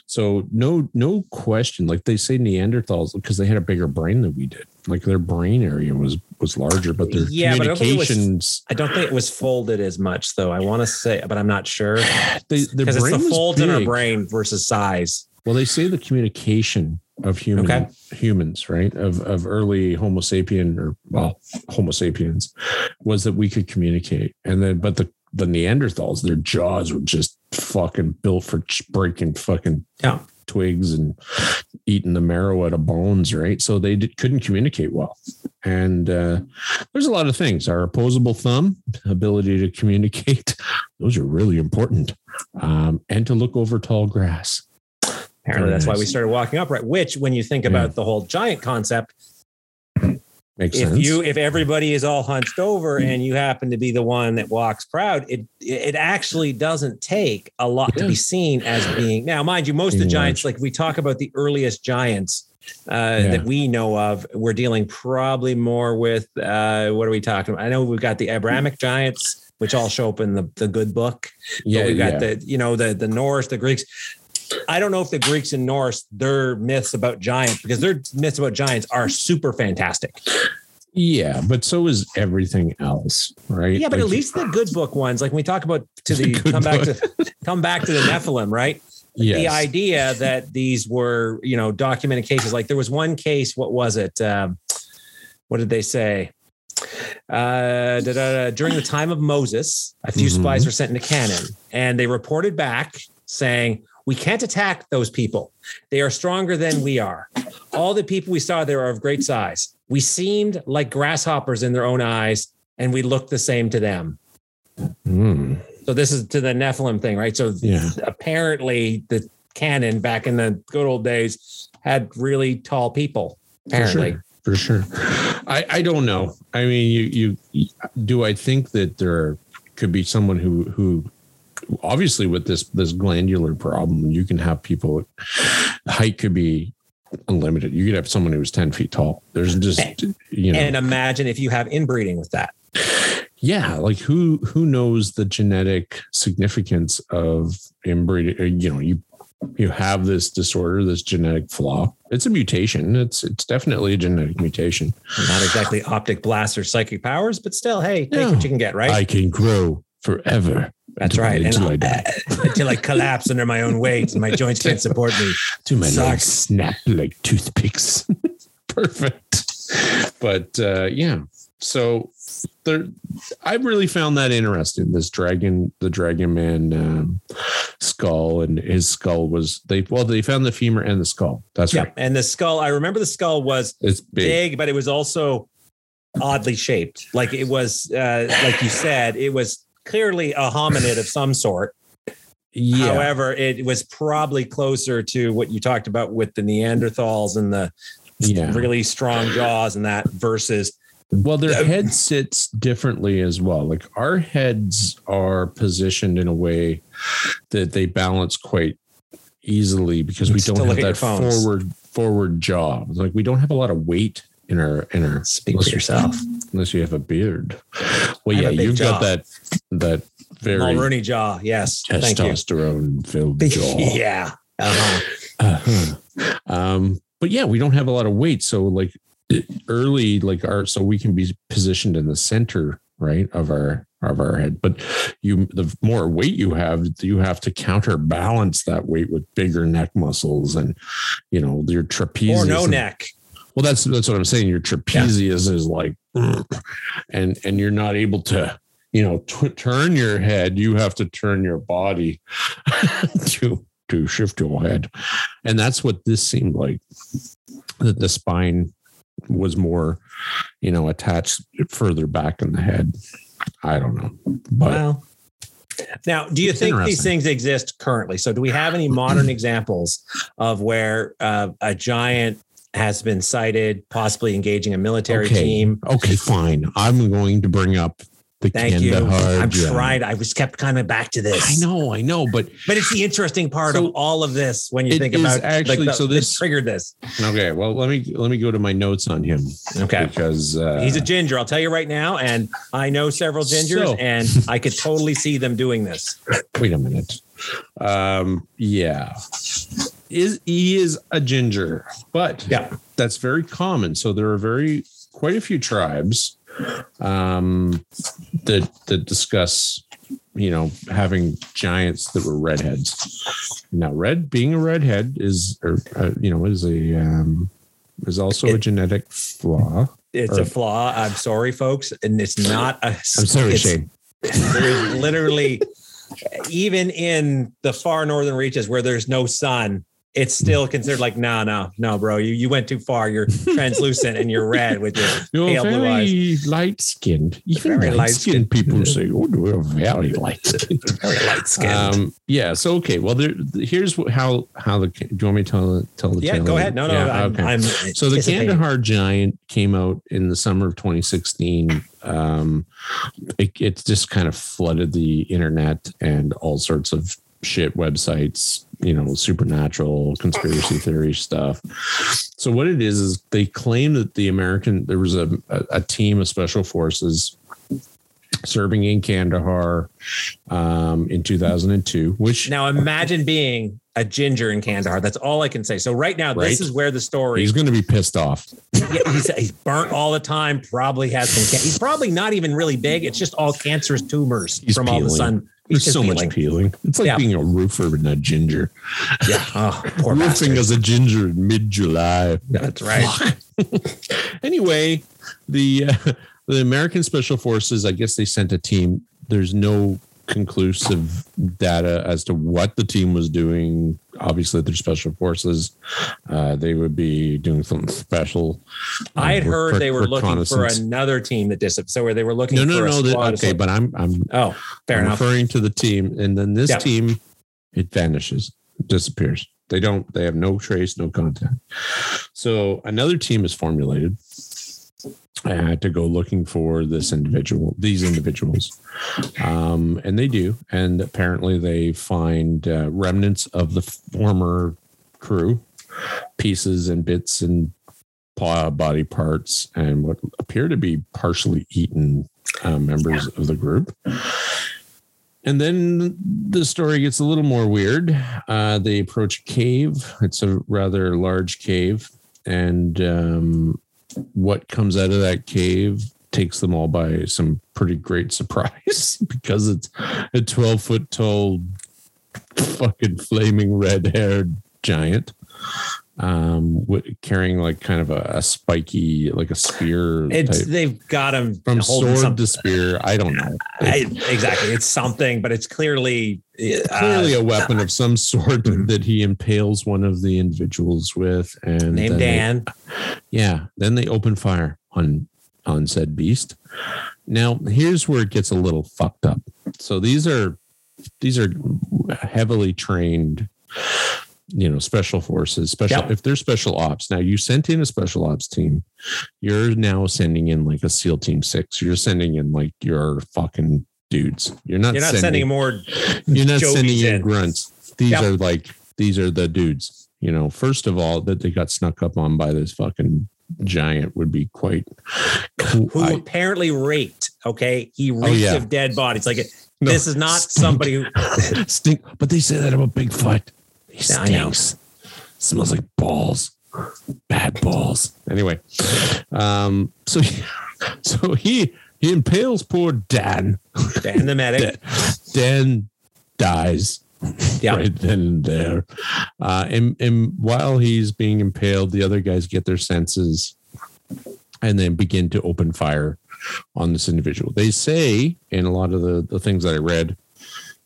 S1: so no no question. Like they say Neanderthals because they had a bigger brain than we did. Like their brain area was was larger, but their yeah, communications.
S2: But I, don't think it was folded as much though. I want to say, but I'm not sure.
S1: Because
S2: it's the folds in our brain versus size.
S1: Well, they say the communication of human okay. humans, right? Of of early Homo sapien or well, Homo sapiens was that we could communicate. And then but the the Neanderthals, their jaws were just fucking built for breaking fucking
S2: yeah.
S1: Twigs and eating the marrow out of bones, right? So they did, couldn't communicate well. And uh, there's a lot of things. Our opposable thumb, ability to communicate, those are really important. Um, and to look over tall grass.
S2: Apparently, that's why we started walking upright. Which, when you think about yeah. the whole giant concept,
S1: Makes
S2: if
S1: sense.
S2: you if everybody is all hunched over and you happen to be the one that walks proud, it it actually doesn't take a lot yeah. to be seen as being. Now, mind you, most of the giants, like we talk about the earliest giants uh, yeah. that we know of, we're dealing probably more with uh, what are we talking about? I know we've got the Abrahamic giants which all show up in the, the good book.
S1: Yeah,
S2: we got
S1: yeah.
S2: the you know the the Norse, the Greeks. I don't know if the Greeks and Norse, their myths about giants, because their myths about giants are super fantastic.
S1: Yeah, but so is everything else, right?
S2: Yeah, but like, at least the good book ones, like when we talk about to the, come book. back to come back to the Nephilim, right? Yes. The idea that these were, you know, documented cases. Like there was one case, what was it? Um, what did they say? Uh, da, da, da, during the time of Moses, a few mm-hmm. spies were sent into Canaan, and they reported back saying, we can't attack those people. They are stronger than we are. All the people we saw there are of great size. We seemed like grasshoppers in their own eyes, and we looked the same to them.
S1: Mm.
S2: So this is to the Nephilim thing, right? So
S1: yeah.
S2: apparently the canon back in the good old days had really tall people. Apparently.
S1: For sure. For sure. I, I don't know. I mean, you, you do I think that there could be someone who who obviously with this this glandular problem, you can have people height could be unlimited. You could have someone who's 10 feet tall. There's just you know
S2: and imagine if you have inbreeding with that.
S1: Yeah, like who who knows the genetic significance of inbreeding? Uh, you know, you you have this disorder, this genetic flaw. It's a mutation. It's it's definitely a genetic mutation.
S2: Not exactly optic blasts or psychic powers, but still, hey, take no, what you can get, right?
S1: I can grow forever.
S2: That's right. Until I die. until I collapse under my own weight and my joints can't support me.
S1: To my legs snap like toothpicks. Perfect. But uh, yeah, so there, I really found that interesting. This dragon, the dragon man um, skull, and his skull was they well they found the femur and the skull. That's yeah, right.
S2: And the skull, I remember the skull was
S1: it's big,
S2: big but it was also oddly shaped. Like it was, uh, like you said, it was clearly a hominid of some sort. Yeah. However, it was probably closer to what you talked about with the Neanderthals and the yeah. really strong jaws and that versus
S1: well, their head sits differently as well. Like our heads are positioned in a way that they balance quite easily because we don't have that forward forward jaw. Like we don't have a lot of weight in our in our
S2: speak for yourself
S1: unless you have a beard. Well, yeah, you've jaw. got that that very
S2: Mulroney jaw. Yes,
S1: testosterone filled jaw.
S2: yeah. Uh-huh.
S1: Uh-huh. Um, but yeah, we don't have a lot of weight, so like early, like our so we can be positioned in the center, right, of our of our head. But you, the more weight you have, you have to counterbalance that weight with bigger neck muscles and you know your trapezius
S2: or no
S1: and,
S2: neck.
S1: Well, that's that's what I'm saying. Your trapezius yeah. is like, and and you're not able to, you know, t- turn your head. You have to turn your body to to shift your head, and that's what this seemed like. That the spine was more, you know, attached further back in the head. I don't know, but.
S2: Well, Now, do you
S1: It's
S2: think these things exist currently? So, do we have any modern examples of where uh, a giant has been sighted, possibly engaging a military
S1: Okay.
S2: team?
S1: Okay, fine. I'm going to bring up the
S2: Thank you. I'm
S1: giant.
S2: trying. I was kept coming back to this.
S1: I know, I know, but
S2: but it's the interesting part
S1: So,
S2: of all of this when you think about
S1: actually-
S2: the,
S1: so this-
S2: triggered this.
S1: okay. Well, let me let me go to my notes on him
S2: Okay.
S1: because uh,
S2: He's a ginger. I'll tell you right now, and I know several gingers,
S1: So-
S2: and I could totally see them doing this.
S1: wait a minute. Um, yeah, is he is a ginger, but
S2: Yeah.
S1: that's very common. So there are very quite a few tribes um, that that discuss, you know, having giants that were redheads. Now, red being a redhead is, or uh, you know, is a um, is also a genetic flaw.
S2: It's
S1: Or-
S2: a flaw. I'm sorry, folks, and it's not a.
S1: I'm sorry, Shane.
S2: There's literally, even in the far northern reaches where there's no sun, it's still considered like, no, no, no, bro, you you went too far. You're translucent and you're red with your
S1: You're
S2: pale blue eyes.
S1: very light skinned. Even
S2: Very
S1: light skinned people say, "Oh, we're very light skinned."
S2: Very light skinned.
S1: Um, yeah. So okay. Well, there. Here's how how the. Do you want me to tell tell the?
S2: yeah,
S1: tale
S2: go ahead. No, no,
S1: Yeah,
S2: I'm,
S1: okay.
S2: I'm
S1: so the. Kandahar Giant came out in the summer of 2016. Um, it, it just kind of flooded the internet and all sorts of shit websites, you know, supernatural conspiracy theory stuff. So what it is is they claim that the American there was a, a, a team of special forces serving in Kandahar um, in 2002, which
S2: Now imagine being a ginger in Kandahar. That's all I can say. So right now,
S1: Right.
S2: this is where the story.
S1: he's going to be pissed off.
S2: Yeah, he's, he's burnt all the time. Probably has some. Ca- he's probably not even really big. It's just all cancerous tumors
S1: He's
S2: from all the
S1: peeling.
S2: sun.
S1: There's
S2: He's just
S1: so
S2: peeling.
S1: much peeling. It's like
S2: Yeah.
S1: being a roofer and a ginger.
S2: Yeah. Oh, poor
S1: Roofing
S2: bastard.
S1: as a ginger in mid July.
S2: That's right.
S1: anyway, the uh, the American Special Forces, I guess they sent a team. There's no conclusive data as to what the team was doing. Obviously, they're special forces. Uh, they would be doing something special.
S2: I had
S1: Uh,
S2: heard they were looking for another team that disappeared. So where they were looking
S1: No,
S2: for
S1: no,
S2: a
S1: no. okay, but I'm I'm
S2: oh, fair
S1: I'm
S2: enough.
S1: referring to the team, and then this
S2: Yeah.
S1: team, it vanishes, it disappears. They don't. They have no trace, no contact. So another team is formulated uh, to go looking for this individual, these individuals, um, and they do. And apparently, they find uh, remnants of the former crew, pieces and bits and body parts, and what appear to be partially eaten uh, members of the group. And then the story gets a little more weird. Uh, they approach a cave. It's a rather large cave. And um, what comes out of that cave takes them all by some pretty great surprise because it's a 12 foot tall, fucking flaming red haired giant um carrying like kind of a, a spiky like a spear
S2: It's
S1: type-
S2: they've got him
S1: from sword
S2: something.
S1: to spear i don't know
S2: I, exactly. It's something, but it's clearly uh,
S1: clearly a weapon of some sort
S2: Mhm.
S1: that he impales one of the individuals with and
S2: named
S1: then they-
S2: Dan.
S1: yeah then they open fire on on said beast now here's where it gets a little fucked up so these are these are heavily trained you know special forces special if they're special ops now you sent in a special ops team you're now sending in like a seal team six you're sending in like your fucking dudes you're not
S2: You're not sending more.
S1: you're not
S2: Jovies
S1: sending in grunts. These
S2: Yep.
S1: are like these are the dudes. You know, first of all, that they got snuck up on by this fucking giant would be quite.
S2: Who
S1: I-
S2: apparently raped? Okay, he reeks
S1: Oh, yeah.
S2: of dead bodies. Like
S1: No,
S2: this is not somebody who.
S1: stink, but they say that about Bigfoot. He
S2: Yeah, I know.
S1: stinks. Smells like balls. Bad balls. Anyway, um, so so he he impales poor Dan.
S2: Dan the medic.
S1: Dan dies.
S2: Yeah.
S1: right then and there. Uh, and, and while he's being impaled, the other guys get their senses and then begin to open fire on this individual. They say in a lot of the, the things that I read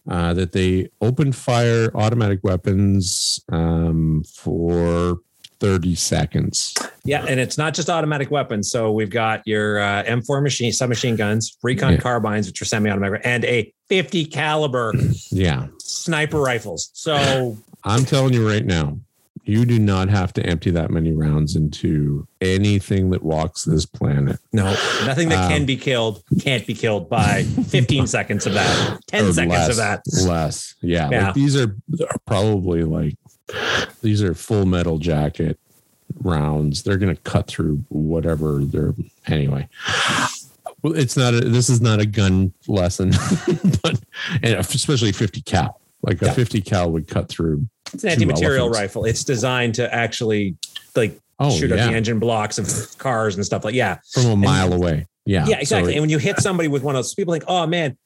S1: uh, that they open fire automatic weapons um, for 30 seconds.
S2: Yeah, and it's not just automatic weapons. So we've got your uh, M4 machine submachine guns, recon
S1: Yeah.
S2: carbines, which are semi-automatic, and a 50 caliber
S1: Yeah.
S2: sniper rifles. So
S1: I'm telling you right now, you do not have to empty that many rounds into anything that walks this planet.
S2: no, nothing that can
S1: Um,
S2: be killed can't be killed by 15 seconds of that, 10 seconds
S1: less,
S2: of that.
S1: Less. Yeah.
S2: Yeah.
S1: Like these are, are probably like these are full metal jacket rounds. They're gonna cut through whatever they're anyway. Well, it's not a this is not a gun lesson, but and especially 50 cal. Like a
S2: Yeah.
S1: 50 cal would cut through
S2: It's an anti-material
S1: elephants.
S2: rifle. It's designed to actually like
S1: oh
S2: shoot
S1: yeah,
S2: up the engine blocks of cars and stuff like yeah.
S1: from a mile away. Yeah.
S2: Yeah, exactly.
S1: So
S2: and when you hit somebody with one of those, people think, oh man,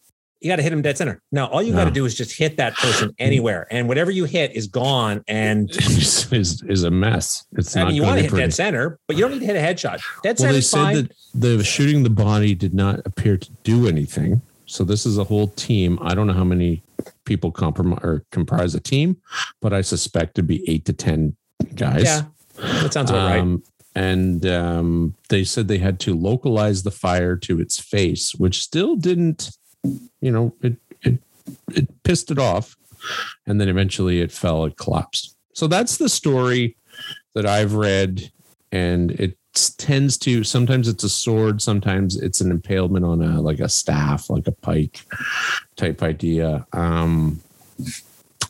S2: you got to hit him dead center. No, all you got to do is just hit that person anywhere, and whatever you hit is gone. And
S1: is, is, a mess. It's
S2: I
S1: not
S2: mean, you want to hit
S1: pretty.
S2: dead center, but you don't need to hit a headshot. Dead
S1: Well,
S2: center
S1: they
S2: is
S1: said
S2: fine.
S1: that the shooting the body did not appear to do anything. So this is a whole team. I don't know how many people comprom- or comprise a team, but I suspect to be eight to ten guys.
S2: yeah, that sounds about right.
S1: Um, And um, they said they had to localize the fire to its face, which still didn't, you know, it it it pissed it off, and then eventually it fell, it collapsed. So that's the story that I've read, and it tends to sometimes it's a sword, sometimes it's an impalement on a like a staff, like a pike type idea. Um,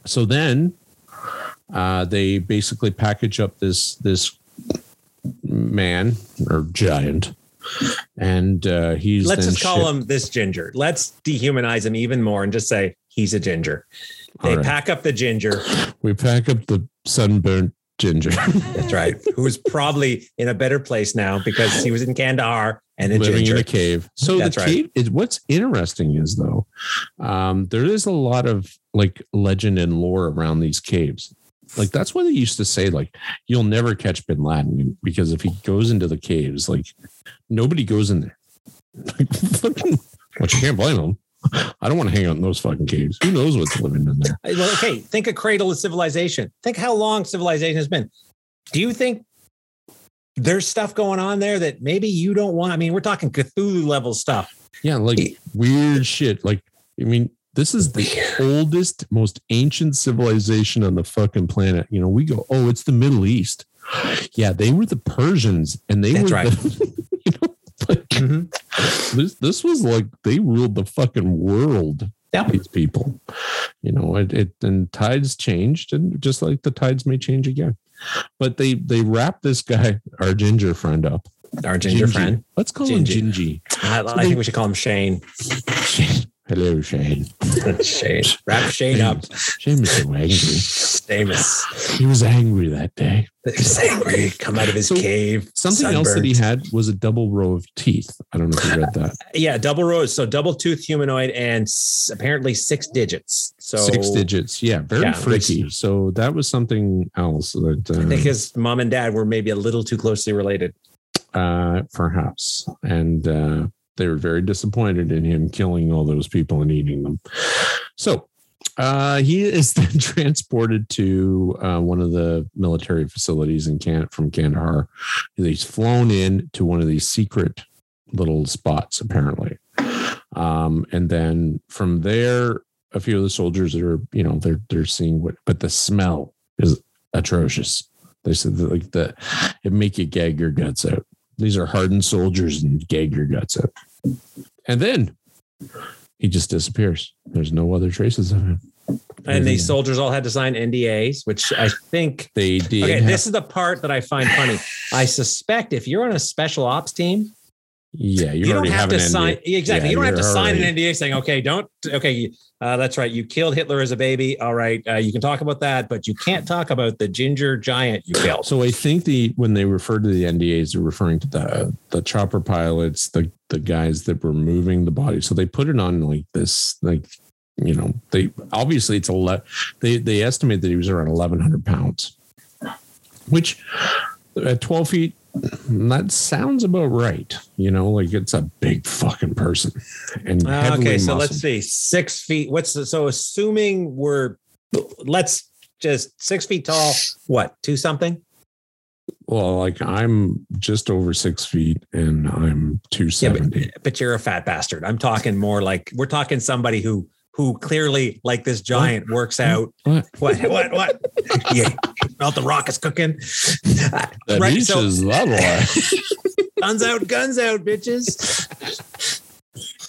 S1: so then uh, they basically package up this this man or giant, and uh, he's
S2: Let's just call
S1: shipped-
S2: him this ginger. Let's dehumanize him even more and just say he's a ginger. They
S1: right.
S2: pack up the ginger.
S1: We pack up the sunburnt ginger,
S2: That's right. Who's probably in a better place now because he was in Kandahar and a
S1: living
S2: ginger.
S1: in a cave. So
S2: That's
S1: the
S2: right.
S1: cave is what's interesting is though, um, there is a lot of like legend and lore around these caves. Like that's why they used to say like you'll never catch Bin Laden because if he goes into the caves, like nobody goes in there. Like, but you can't blame them. I don't want to hang out in those fucking caves. Who knows what's living in there?
S2: Well, okay, think a cradle of civilization. Think how long civilization has been. Do you think there's stuff going on there that maybe you don't want? I mean, we're talking Cthulhu level stuff.
S1: Yeah, like weird shit. Like, I mean, this is the oldest, most ancient civilization on the fucking planet. You know, we go, oh, it's the Middle East. Yeah, they were the Persians, and they
S2: That's
S1: were
S2: right.
S1: the, you know, like, this this was like they ruled the fucking world.
S2: Yeah.
S1: These people, you know, it, it and tides changed, and just like the tides may change again. But they they wrap this guy, our ginger friend, up.
S2: Our ginger
S1: Gingy.
S2: friend.
S1: Let's call
S2: Gingy.
S1: him Gingy.
S2: I, I think we should call him Shane.
S1: Hello, Shane.
S2: Shane. Wrap Shane up.
S1: Shane was so angry.
S2: Famous.
S1: He was angry that day.
S2: He's angry. Come out of his
S1: So,
S2: cave.
S1: Something else that he had was a double row of teeth. I don't know if you read that.
S2: Yeah, double rows. So double tooth humanoid and s- apparently six digits. So
S1: Six digits. Yeah, very
S2: Yeah,
S1: freaky. So that was something else that
S2: I think
S1: uh,
S2: his mom and dad were maybe a little too closely related.
S1: uh, perhaps. And uh, they were very disappointed in him killing all those people and eating them. So uh, he is then transported to uh, one of the military facilities in Can from Kandahar. He's flown in to one of these secret little spots, apparently. Um, and then from there, a few of the soldiers are, you know, they're they're seeing what, but the smell is atrocious. They said that like the it make you gag your guts out. These are hardened soldiers and gag your guts out. And then he just disappears. There's no other traces of him.
S2: And these
S1: Yeah.
S2: soldiers all had to sign NDAs, which I think
S1: They did.
S2: okay,
S1: have-
S2: this is the part that I find funny. I suspect if you're on a special ops team,
S1: yeah, you,
S2: you don't have
S1: have
S2: to sign
S1: NDA.
S2: exactly.
S1: Yeah,
S2: you don't have to
S1: you're
S2: sign an NDA saying, "Okay, don't." Okay, uh, that's right. You killed Hitler as a baby. All right, uh, you can talk about that, but you can't talk about the ginger giant you killed.
S1: So I think the when they refer to the NDAs, they're referring to the the chopper pilots, the the guys that were moving the body. So they put it on like this, like you know, they obviously it's a le- they they estimate that he was around eleven hundred pounds, which at twelve feet, that sounds about right. You know, like it's a big fucking person. And
S2: Uh, okay, so
S1: muscled.
S2: let's see, six feet. What's the, so assuming we're let's just six feet tall. What two something?
S1: Well, like I'm just over six feet and I'm two
S2: Yeah, but, but you're a fat bastard. I'm talking more like we're talking somebody who who clearly like this giant works out.
S1: What?
S2: What what what? yeah, smelt the rock is cooking.
S1: That
S2: right. So
S1: that
S2: guns out, guns out, bitches.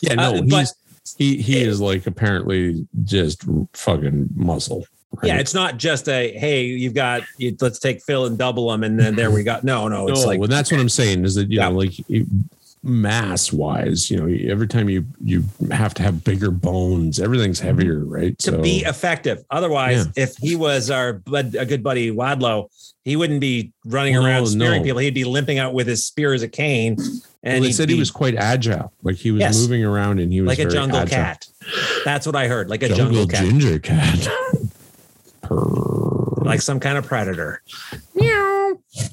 S1: Yeah, no,
S2: Uh, but-
S1: he's he he is like apparently just fucking muscle. right?
S2: Yeah, it's not just a hey, you've got you, let's take Phil and double them, and then there we got no, no. It's
S1: no,
S2: like
S1: well, that's what I'm saying is that you
S2: Yeah.
S1: know, like it- mass wise, you know, every time you you have to have bigger bones, everything's mm-hmm. heavier, right?
S2: to be effective. Otherwise, if he was our bud, a good buddy Wadlow, he wouldn't be running
S1: Well,
S2: around spearing
S1: no.
S2: people. He'd be limping out with his spear as a cane, and
S1: they
S2: he'd
S1: said he was quite agile, like he was
S2: Yes.
S1: moving around and he was
S2: like a jungle
S1: agile.
S2: cat. That's what I heard, like a
S1: jungle,
S2: jungle, cat,
S1: ginger cat.
S2: Like some kind of predator.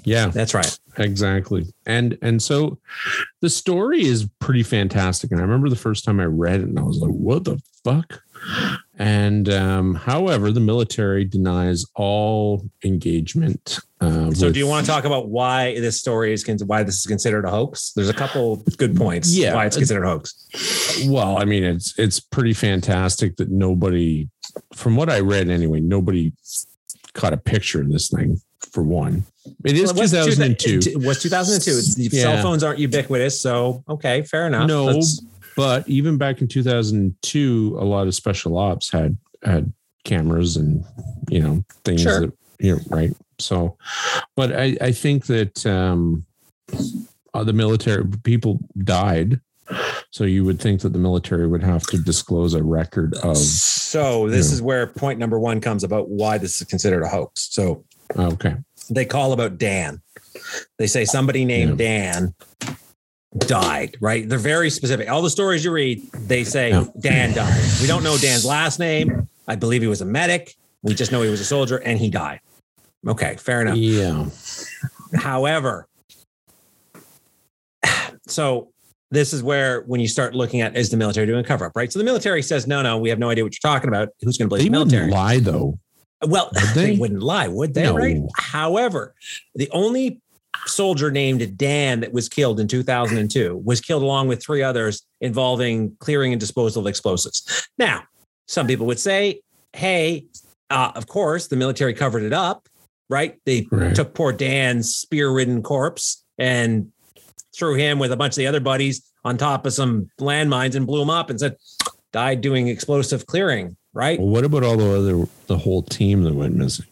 S1: yeah,
S2: That's right.
S1: Exactly and and so the story is pretty fantastic and i remember the first time i read it and i was like what the fuck and um however the military denies all engagement uh
S2: So,
S1: with-
S2: do you want to talk about why this story is why this is considered a hoax? There's a couple good points.
S1: Yeah.
S2: why it's considered a hoax.
S1: well i mean it's it's pretty fantastic that nobody from what i read anyway nobody caught a picture of this thing for one it is
S2: Well, it was
S1: 2002
S2: It was 2002.
S1: Yeah.
S2: Cell phones aren't ubiquitous, so okay, fair enough.
S1: No,
S2: Let's-
S1: but even back in 2002, a lot of special ops had had cameras and you know things
S2: Sure.
S1: that you know right. So, but I I think that um, uh, the military people died, so you would think that the military would have to disclose a record of
S2: So this
S1: Yeah.
S2: is where point number one comes about why this is considered a hoax. So Oh,
S1: okay
S2: they call about Dan. They say somebody named Dan died, right? They're very specific. All the stories you read, they say
S1: Yeah.
S2: Dan died. We don't know Dan's last name. I believe he was a medic. We just know he was a soldier and he died. Okay, fair enough.
S1: yeah
S2: However, so this is where when you start looking at is the military doing a cover up, right? So the military says, no, no, we have no idea what you're talking about. Who's going to
S1: they
S2: the military?
S1: lie though.
S2: Well,
S1: Would
S2: they?
S1: they?
S2: wouldn't lie, would they?
S1: No.
S2: Right. However, the only soldier named Dan that was killed in 2002 was killed along with three others involving clearing and disposal of explosives. Now, some people would say, hey, uh, of course, the military covered it up, right? They
S1: Right.
S2: took poor Dan's spear ridden corpse and threw him with a bunch of the other buddies on top of some landmines and blew him up and said, died doing explosive clearing, right?
S1: Well, what about all the other the whole team that went missing?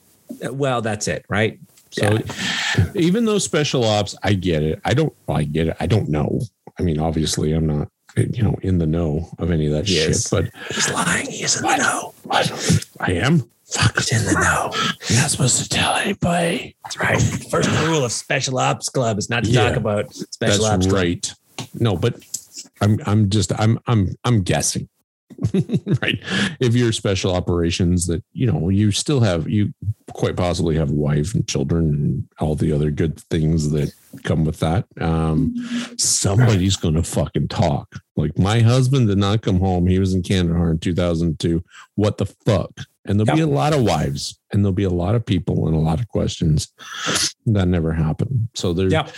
S2: Uh, well, that's it, right?
S1: So even though special ops, I get it. I don't. I get it. I don't know. I mean, obviously, I'm not you know in the know of any of that
S2: He
S1: shit.
S2: is.
S1: But
S2: He's lying. He is in the know.
S1: what? I am. Fuck.
S2: He's in the know.
S1: You're not supposed to tell anybody.
S2: That's right. First rule of Special Ops Club is not to
S1: Yeah.
S2: talk about Special Ops Club.
S1: right. No, but I'm. I'm just. I'm. I'm. I'm guessing. right. If you're special operations, that you know, you still have you quite possibly have a wife and children and all the other good things that come with that. Um, somebody's going to fucking talk. Like my husband did not come home. He was in Kandahar in 2002. What the fuck? And there'll be a lot of wives and there'll be a lot of people and a lot of questions that never happened. So there's
S2: Yeah.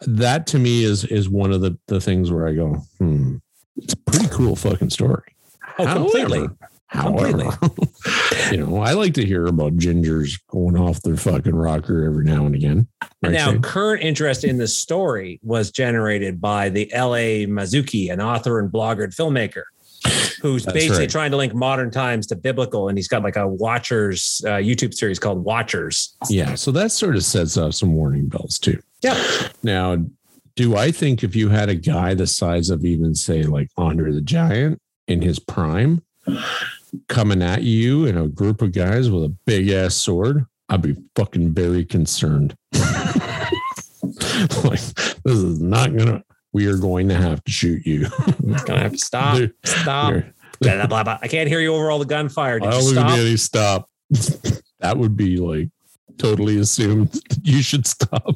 S1: that to me is is one of the the things where I go, hmm, it's a pretty cool fucking story.
S2: Oh, completely.
S1: However, you know, I like to hear about gingers going off their fucking rocker every now and again. Right,
S2: now,
S1: Shane?
S2: current interest in the story was generated by the L.A. Marzulli, an author and blogger and filmmaker, who's
S1: That's
S2: basically
S1: right.
S2: trying to link modern times to biblical, and he's got like a Watchers uh, YouTube series called Watchers.
S1: yeah, so that sort of sets off some warning bells too.
S2: Yeah,
S1: Now, do I think if you had a guy the size of even say like Andre the Giant in his prime coming at you in a group of guys with a big ass sword, I'd be fucking very concerned. like this is not gonna. We are going to have to shoot you.
S2: gonna have to stop.
S1: There-
S2: Stop. Blah, blah, blah. I can't hear you over all the gunfire. Did
S1: I don't
S2: stop?
S1: any stop. that would be like totally assumed you should stop.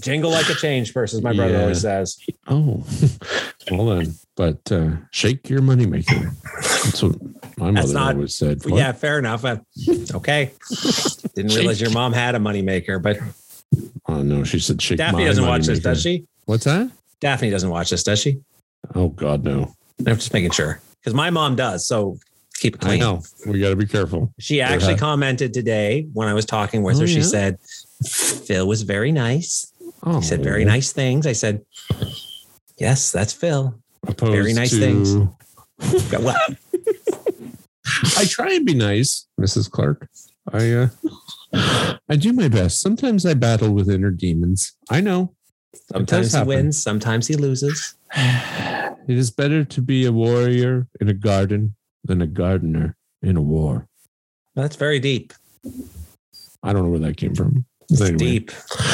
S2: Jingle like a change purse, as my brother
S1: Yeah.
S2: always says.
S1: Oh, well then, but uh, shake your moneymaker. That's what my mother
S2: not-
S1: always said. What?
S2: yeah, fair enough. Uh, okay. Didn't realize your mom had a moneymaker, but
S1: Oh no, she said shake
S2: Daphne doesn't watch this, does she?
S1: What's that?
S2: Daphne doesn't watch this, does she?
S1: Oh God, no.
S2: I'm just making sure because my mom does. So keep it
S1: I
S2: clean.
S1: know. We got to be careful.
S2: She actually commented today when I was talking with
S1: Oh,
S2: her. She
S1: yeah?
S2: said, Phil was very nice.
S1: Oh,
S2: He said very nice things. I said, Yes, that's Phil.
S1: Opposed
S2: very nice
S1: to-
S2: things. Well,
S1: I try and be nice, Mrs. Clark. I uh, I do my best. Sometimes I battle with inner demons. I know.
S2: sometimes he wins, sometimes he loses.
S1: It is better to be a warrior in a garden than a gardener in a war.
S2: That's very deep.
S1: I don't know where that came from.
S2: It's
S1: Anyway,
S2: deep,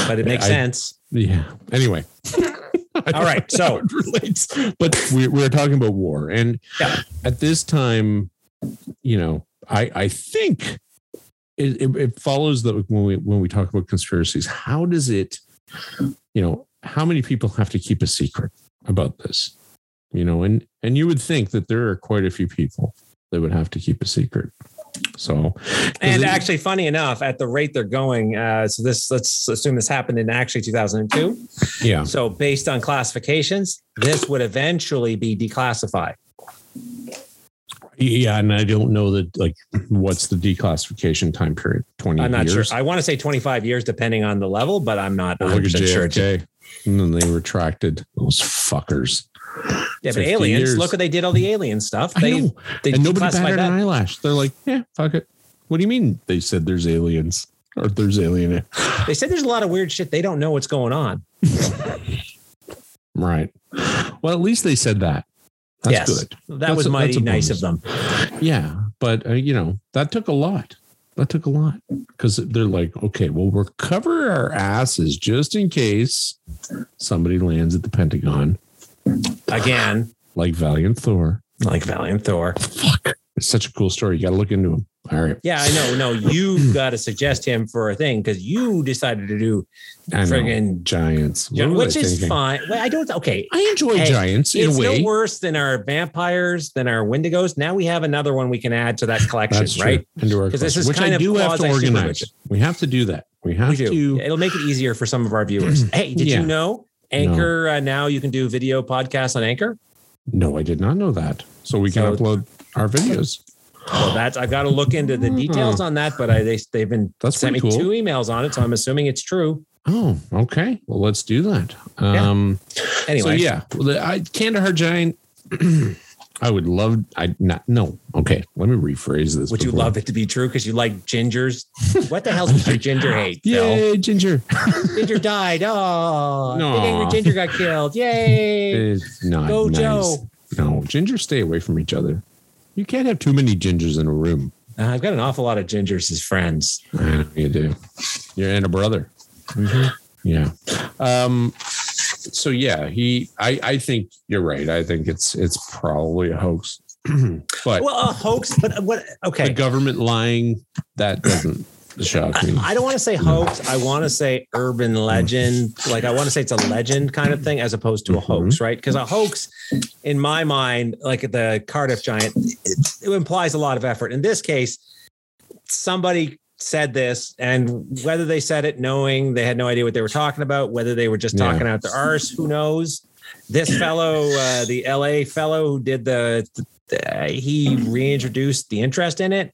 S2: but it makes
S1: I-
S2: sense.
S1: Yeah. Anyway.
S2: All right, so-
S1: it relates, but we, we're talking about war, and
S2: Yeah.
S1: at this time, you know, I I think it, it, it follows that when we when we talk about conspiracies, how does it, you know, how many people have to keep a secret about this, you know, and and you would think that there are quite a few people that would have to keep a secret. So,
S2: And
S1: it-
S2: actually, funny enough, at the rate they're going, uh, so this let's assume this happened in actually 2002.
S1: yeah,
S2: So based on classifications, this would eventually be declassified.
S1: yeah, and I don't know that like what's the declassification time period? Twenty.
S2: I'm not
S1: years?
S2: sure. I want to say 25 years, depending on the level, but I'm not
S1: Well, look at
S2: 100% sure.
S1: JFK. And then they retracted those fuckers.
S2: Yeah, but aliens,
S1: years.
S2: look what they did all the alien stuff.
S1: I
S2: They,
S1: know.
S2: they
S1: and nobody batted
S2: that.
S1: an eyelash. They're like, yeah, fuck it. What do you mean? They said there's aliens or there's alien.
S2: They said there's a lot of weird shit. They don't know what's going on.
S1: Right. Well, at least they said that. That's
S2: yes.
S1: good.
S2: That
S1: That's
S2: was
S1: a-
S2: mighty nice of them.
S1: Yeah. But, uh, you know, that took a lot. That took a lot because they're like, okay, well, we'll cover our asses just in case somebody lands at the Pentagon,
S2: Again,
S1: like Valiant Thor.
S2: like Valiant Thor.
S1: Fuck. It's such a cool story. You got to look into him. All right.
S2: Yeah, I know. No, you got to suggest him for a thing because you decided to do friggin'
S1: Giants.
S2: Which is
S1: thinking?
S2: fine. Well, I don't. Okay,
S1: I enjoy
S2: Hey,
S1: giants in
S2: it's
S1: a way.
S2: no worse than our vampires, than our Wendigos. Now we have another one we can add to that collection, right?
S1: Into our
S2: 'Cause this is
S1: which
S2: kind
S1: I
S2: of
S1: do have to organize. We have to do that. We have
S2: We
S1: to.
S2: It'll make it easier for some of our viewers. hey, did
S1: Yeah.
S2: you know Anchor uh, now you can do video podcasts on Anchor?
S1: No, I did not know that. So we can
S2: So-
S1: upload our videos.
S2: Well, that's I've got to look into the details on that, but I they they've been
S1: That's
S2: sent me
S1: cool.
S2: two emails on it, so I'm assuming it's true.
S1: Oh, okay. Well, let's do that.
S2: Yeah.
S1: Um,
S2: Anyway,
S1: So yeah, I, Kandahar Giant. I would love. I not no. Okay, let me rephrase this.
S2: would you love it to be true because you like gingers? What the hell's with your ginger hate, Phil?
S1: Ginger.
S2: Ginger died. Oh,
S1: No.
S2: big angry Ginger got killed. Yay!
S1: It's not
S2: Go,
S1: nice.
S2: Joe.
S1: No, Ginger, stay away from each other. You can't have too many gingers in a room.
S2: Uh, I've got an awful lot of gingers as friends.
S1: You do. You're and a brother. Yeah. Um. So yeah, he. I. I think you're right. I think it's. It's probably a hoax. but
S2: Well, a hoax, but what?
S1: the
S2: Okay,
S1: government lying that doesn't shock me.
S2: I, I don't want to say hoax. I want to say urban mm. legend. Like I want to say it's a legend kind of thing, as opposed to a hoax, mm-hmm. right? Because a hoax, in my mind, like the Cardiff Giant, it, it implies a lot of effort. In this case, somebody said this, and whether they said it knowing they had no idea what they were talking about, whether they were just
S1: Yeah.
S2: talking out their arse, who knows? This fellow, uh, the LA fellow who did the, the he reintroduced the interest in it.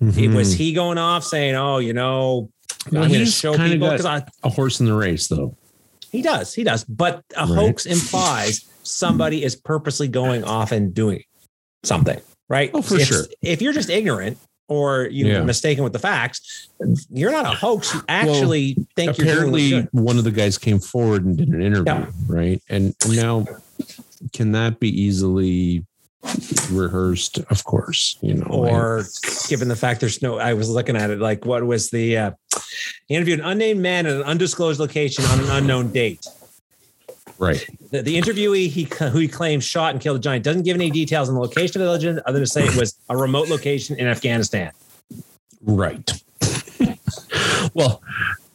S2: It was he going off saying, "Oh, you know,
S1: Well,
S2: I'm going to show people." Because
S1: a horse in the race, though.
S2: he does, he does. But a
S1: Right.
S2: hoax implies somebody is purposely going off and doing something, right?
S1: Oh, for
S2: if,
S1: sure.
S2: If you're just ignorant or you're
S1: Yeah.
S2: mistaken with the facts, you're not a hoax. You actually think you're
S1: Apparently, one of the guys came forward and did an interview,
S2: Yeah.
S1: right? And now, can that be easily rehearsed? Of course, you know.
S2: Or given the fact there's no, I was looking at it like, what was the, uh, he interviewed an unnamed man at an undisclosed location on an unknown date.
S1: Right.
S2: The, the interviewee he who he claims shot and killed the giant doesn't give any details on the location of the legend other than to say it was a remote location in Afghanistan.
S1: Right. well,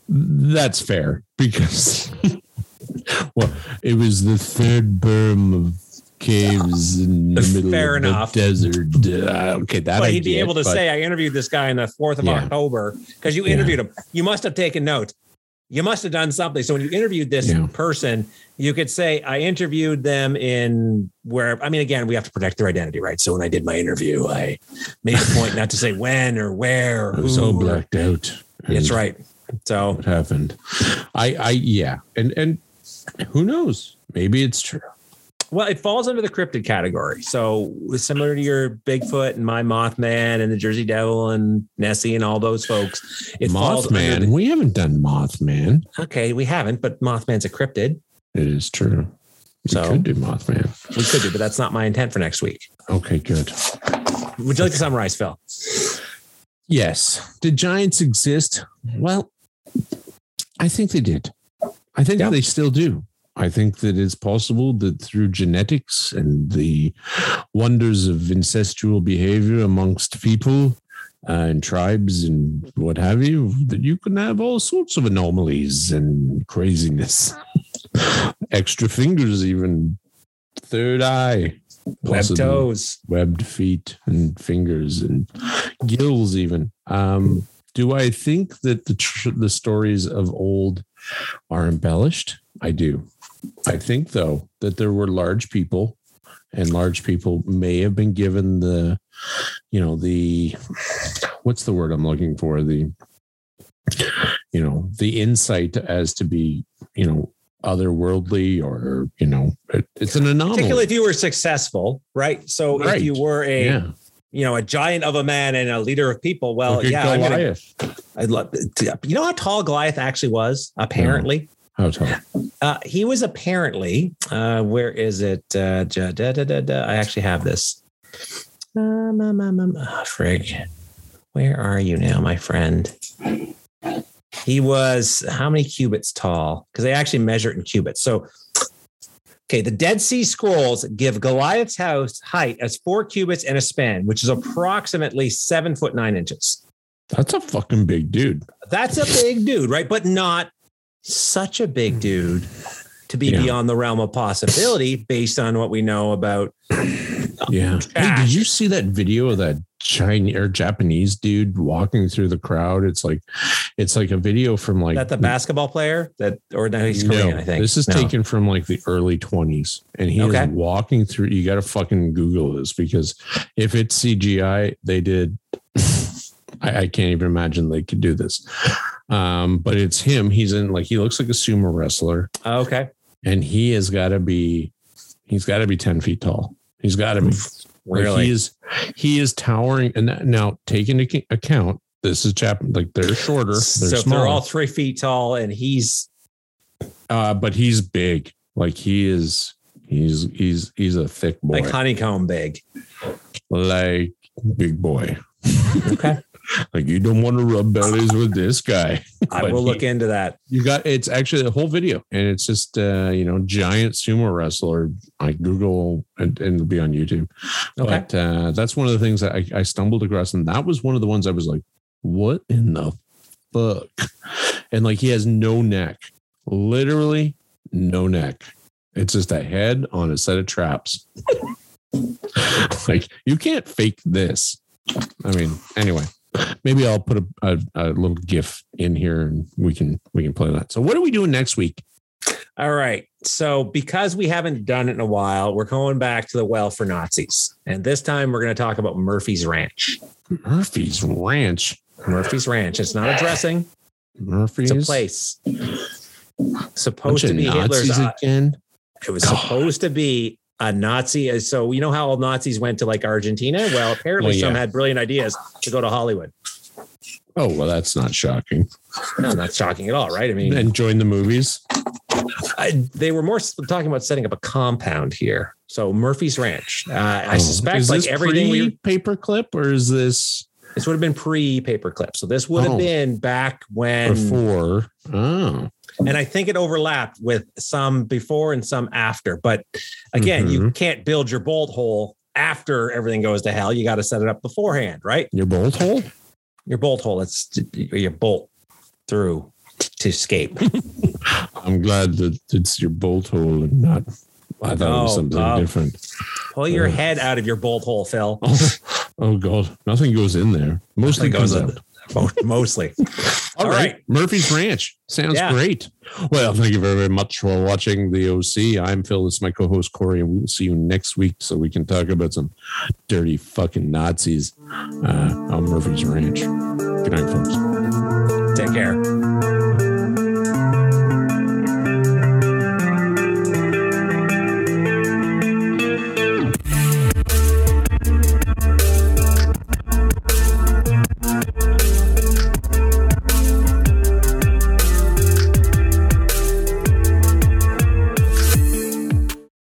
S1: that's fair because well, it was the third berm of caves in the middle
S2: Fair
S1: of
S2: enough.
S1: the desert. Uh, okay, that
S2: but
S1: I
S2: he'd be
S1: get,
S2: able to
S1: but-
S2: say, "I interviewed this guy on the fourth of
S1: Yeah.
S2: October because you
S1: Yeah.
S2: interviewed him. You must have taken notes." You must have done something. So when you interviewed this
S1: Yeah.
S2: person, you could say, I interviewed them in where, I mean, again, we have to protect their identity, right? So when I did my interview, I made a point not to say when or where or
S1: I was
S2: or-
S1: blacked out.
S2: That's right. So
S1: What happened? I, I, yeah, and and who knows? Maybe it's true.
S2: Well, it falls under the cryptid category. So similar to your Bigfoot and my Mothman and the Jersey Devil and Nessie and all those folks. It falls
S1: Mothman.
S2: the-
S1: we haven't done Mothman.
S2: okay, we haven't, but Mothman's a cryptid.
S1: It is true. We
S2: So-
S1: could do Mothman.
S2: We could do, but that's not my intent for next week.
S1: Okay, good.
S2: Would you like to summarize, Phil?
S1: Yes. Did giants exist? Well, I think they did. I think
S2: Yeah.
S1: they still do. I think that it's possible that through genetics and the wonders of incestual behavior amongst people uh, and tribes and what have you, that you can have all sorts of anomalies and craziness. Extra fingers, even. Third eye,
S2: Web
S1: possibly.
S2: Toes.
S1: webbed feet and fingers and gills even. Um do i think that the tr- the stories of old are embellished? I do i think though that there were large people and large people may have been given the you know the what's the word i'm looking for the you know the insight as to be you know otherworldly or you know it, it's an anomaly
S2: Particularly if you were successful, right? So
S1: Right.
S2: if you were a
S1: yeah
S2: you know a giant of a man and a leader of people, well, yeah, I'm gonna,
S1: Goliath.
S2: I'd love. You know how tall Goliath actually was? Apparently,
S1: How tall?
S2: Uh, he was apparently, uh, where is it? Uh, da, da, da, da. I actually have this. Um, um, um, um, ah, frig. Where are you now, my friend? He was how many cubits tall? Because they actually measure it in cubits. So, okay, the Dead Sea Scrolls give Goliath's house height as four cubits and a span, which is approximately seven foot nine inches.
S1: That's a fucking big dude.
S2: That's a big dude, right? But not such a big hmm. dude to be
S1: Yeah.
S2: beyond the realm of possibility based on what we know about.
S1: Yeah. Hey, did you see that video of that Chinese or Japanese dude walking through the crowd? It's like, it's like a video from like
S2: that the basketball player that, or no, he's
S1: No,
S2: Korean, I think.
S1: This is
S2: No.
S1: taken from like the early 20s. And he
S2: Okay.
S1: is walking through. You got to fucking Google this because if it's CGI, they did. I, I can't even imagine they could do this. Um, but it's him. He's in like, he looks like a sumo wrestler
S2: Oh, okay.
S1: and he has got to be, he's got to be 10 feet tall. He's got to be.
S2: Really?
S1: he is he is towering and that- now take into account this is chap like they're shorter they're
S2: so if they're all three feet tall and he's
S1: uh but he's big like he is he's he's he's a thick boy
S2: like honeycomb big.
S1: like big boy
S2: Okay.
S1: like you don't want to rub bellies with this guy
S2: I will
S1: he-
S2: look into that.
S1: you got it's actually a whole video and it's just uh you know giant sumo wrestler i google and, and it'll be on youtube
S2: Okay.
S1: But uh, that's one of the things that I, I stumbled across, and that was one of the ones I was like, "What in the fuck?" And like, he has no neck, literally no neck. It's just a head on a set of traps. like, you can't fake this. I mean, anyway, maybe I'll put a, a, a little GIF in here, and we can we can play that. So, what are we doing next week?
S2: All right. So, because we haven't done it in a while, we're going back to the well for Nazis. And this time we're going to talk about Murphy's Ranch.
S1: Murphy's Ranch.
S2: Murphy's Ranch. It's not a dressing,
S1: Murphy's
S2: it's a place. Supposed
S1: of
S2: to be Hitler's.
S1: Nazis again.
S2: it was supposed to be a Nazi. So, you know how all Nazis went to like Argentina? Well, apparently
S1: Well,
S2: some had brilliant ideas to go to Hollywood.
S1: Oh well, that's not shocking.
S2: No, not shocking at all, right? I mean,
S1: And join the movies.
S2: I, they were more talking about setting up a compound here. So Murphy's Ranch. Uh, I
S1: Oh,
S2: suspect
S1: is
S2: like
S1: this
S2: everything we
S1: paperclip or is this
S2: this would have been pre paperclip. So this would have
S1: Oh.
S2: been back when,
S1: before? Oh,
S2: and I think it overlapped with some before and some after. But again, you
S1: Mhm.
S2: can't build your bolt hole after everything goes to hell. You got to set it up beforehand, right?
S1: your bolt hole.
S2: Your bolt hole. It's your bolt through to escape.
S1: I'm glad that it's your bolt hole and not. I thought it was
S2: Oh,
S1: something
S2: oh.
S1: different.
S2: Pull your
S1: Ugh.
S2: head out of your bolt hole, Phil.
S1: Oh, oh God, nothing goes in there. Mostly
S2: Nothing goes
S1: comes
S2: in.
S1: out.
S2: Mostly.
S1: All right. Murphy's Ranch. Sounds
S2: Yeah.
S1: great. Well, thank you very, very much for watching the OC. I'm Phil. This is my co host, Corey, and we will see you next week so we can talk about some dirty fucking Nazis uh, on Murphy's Ranch. Good night, folks.
S2: Take care.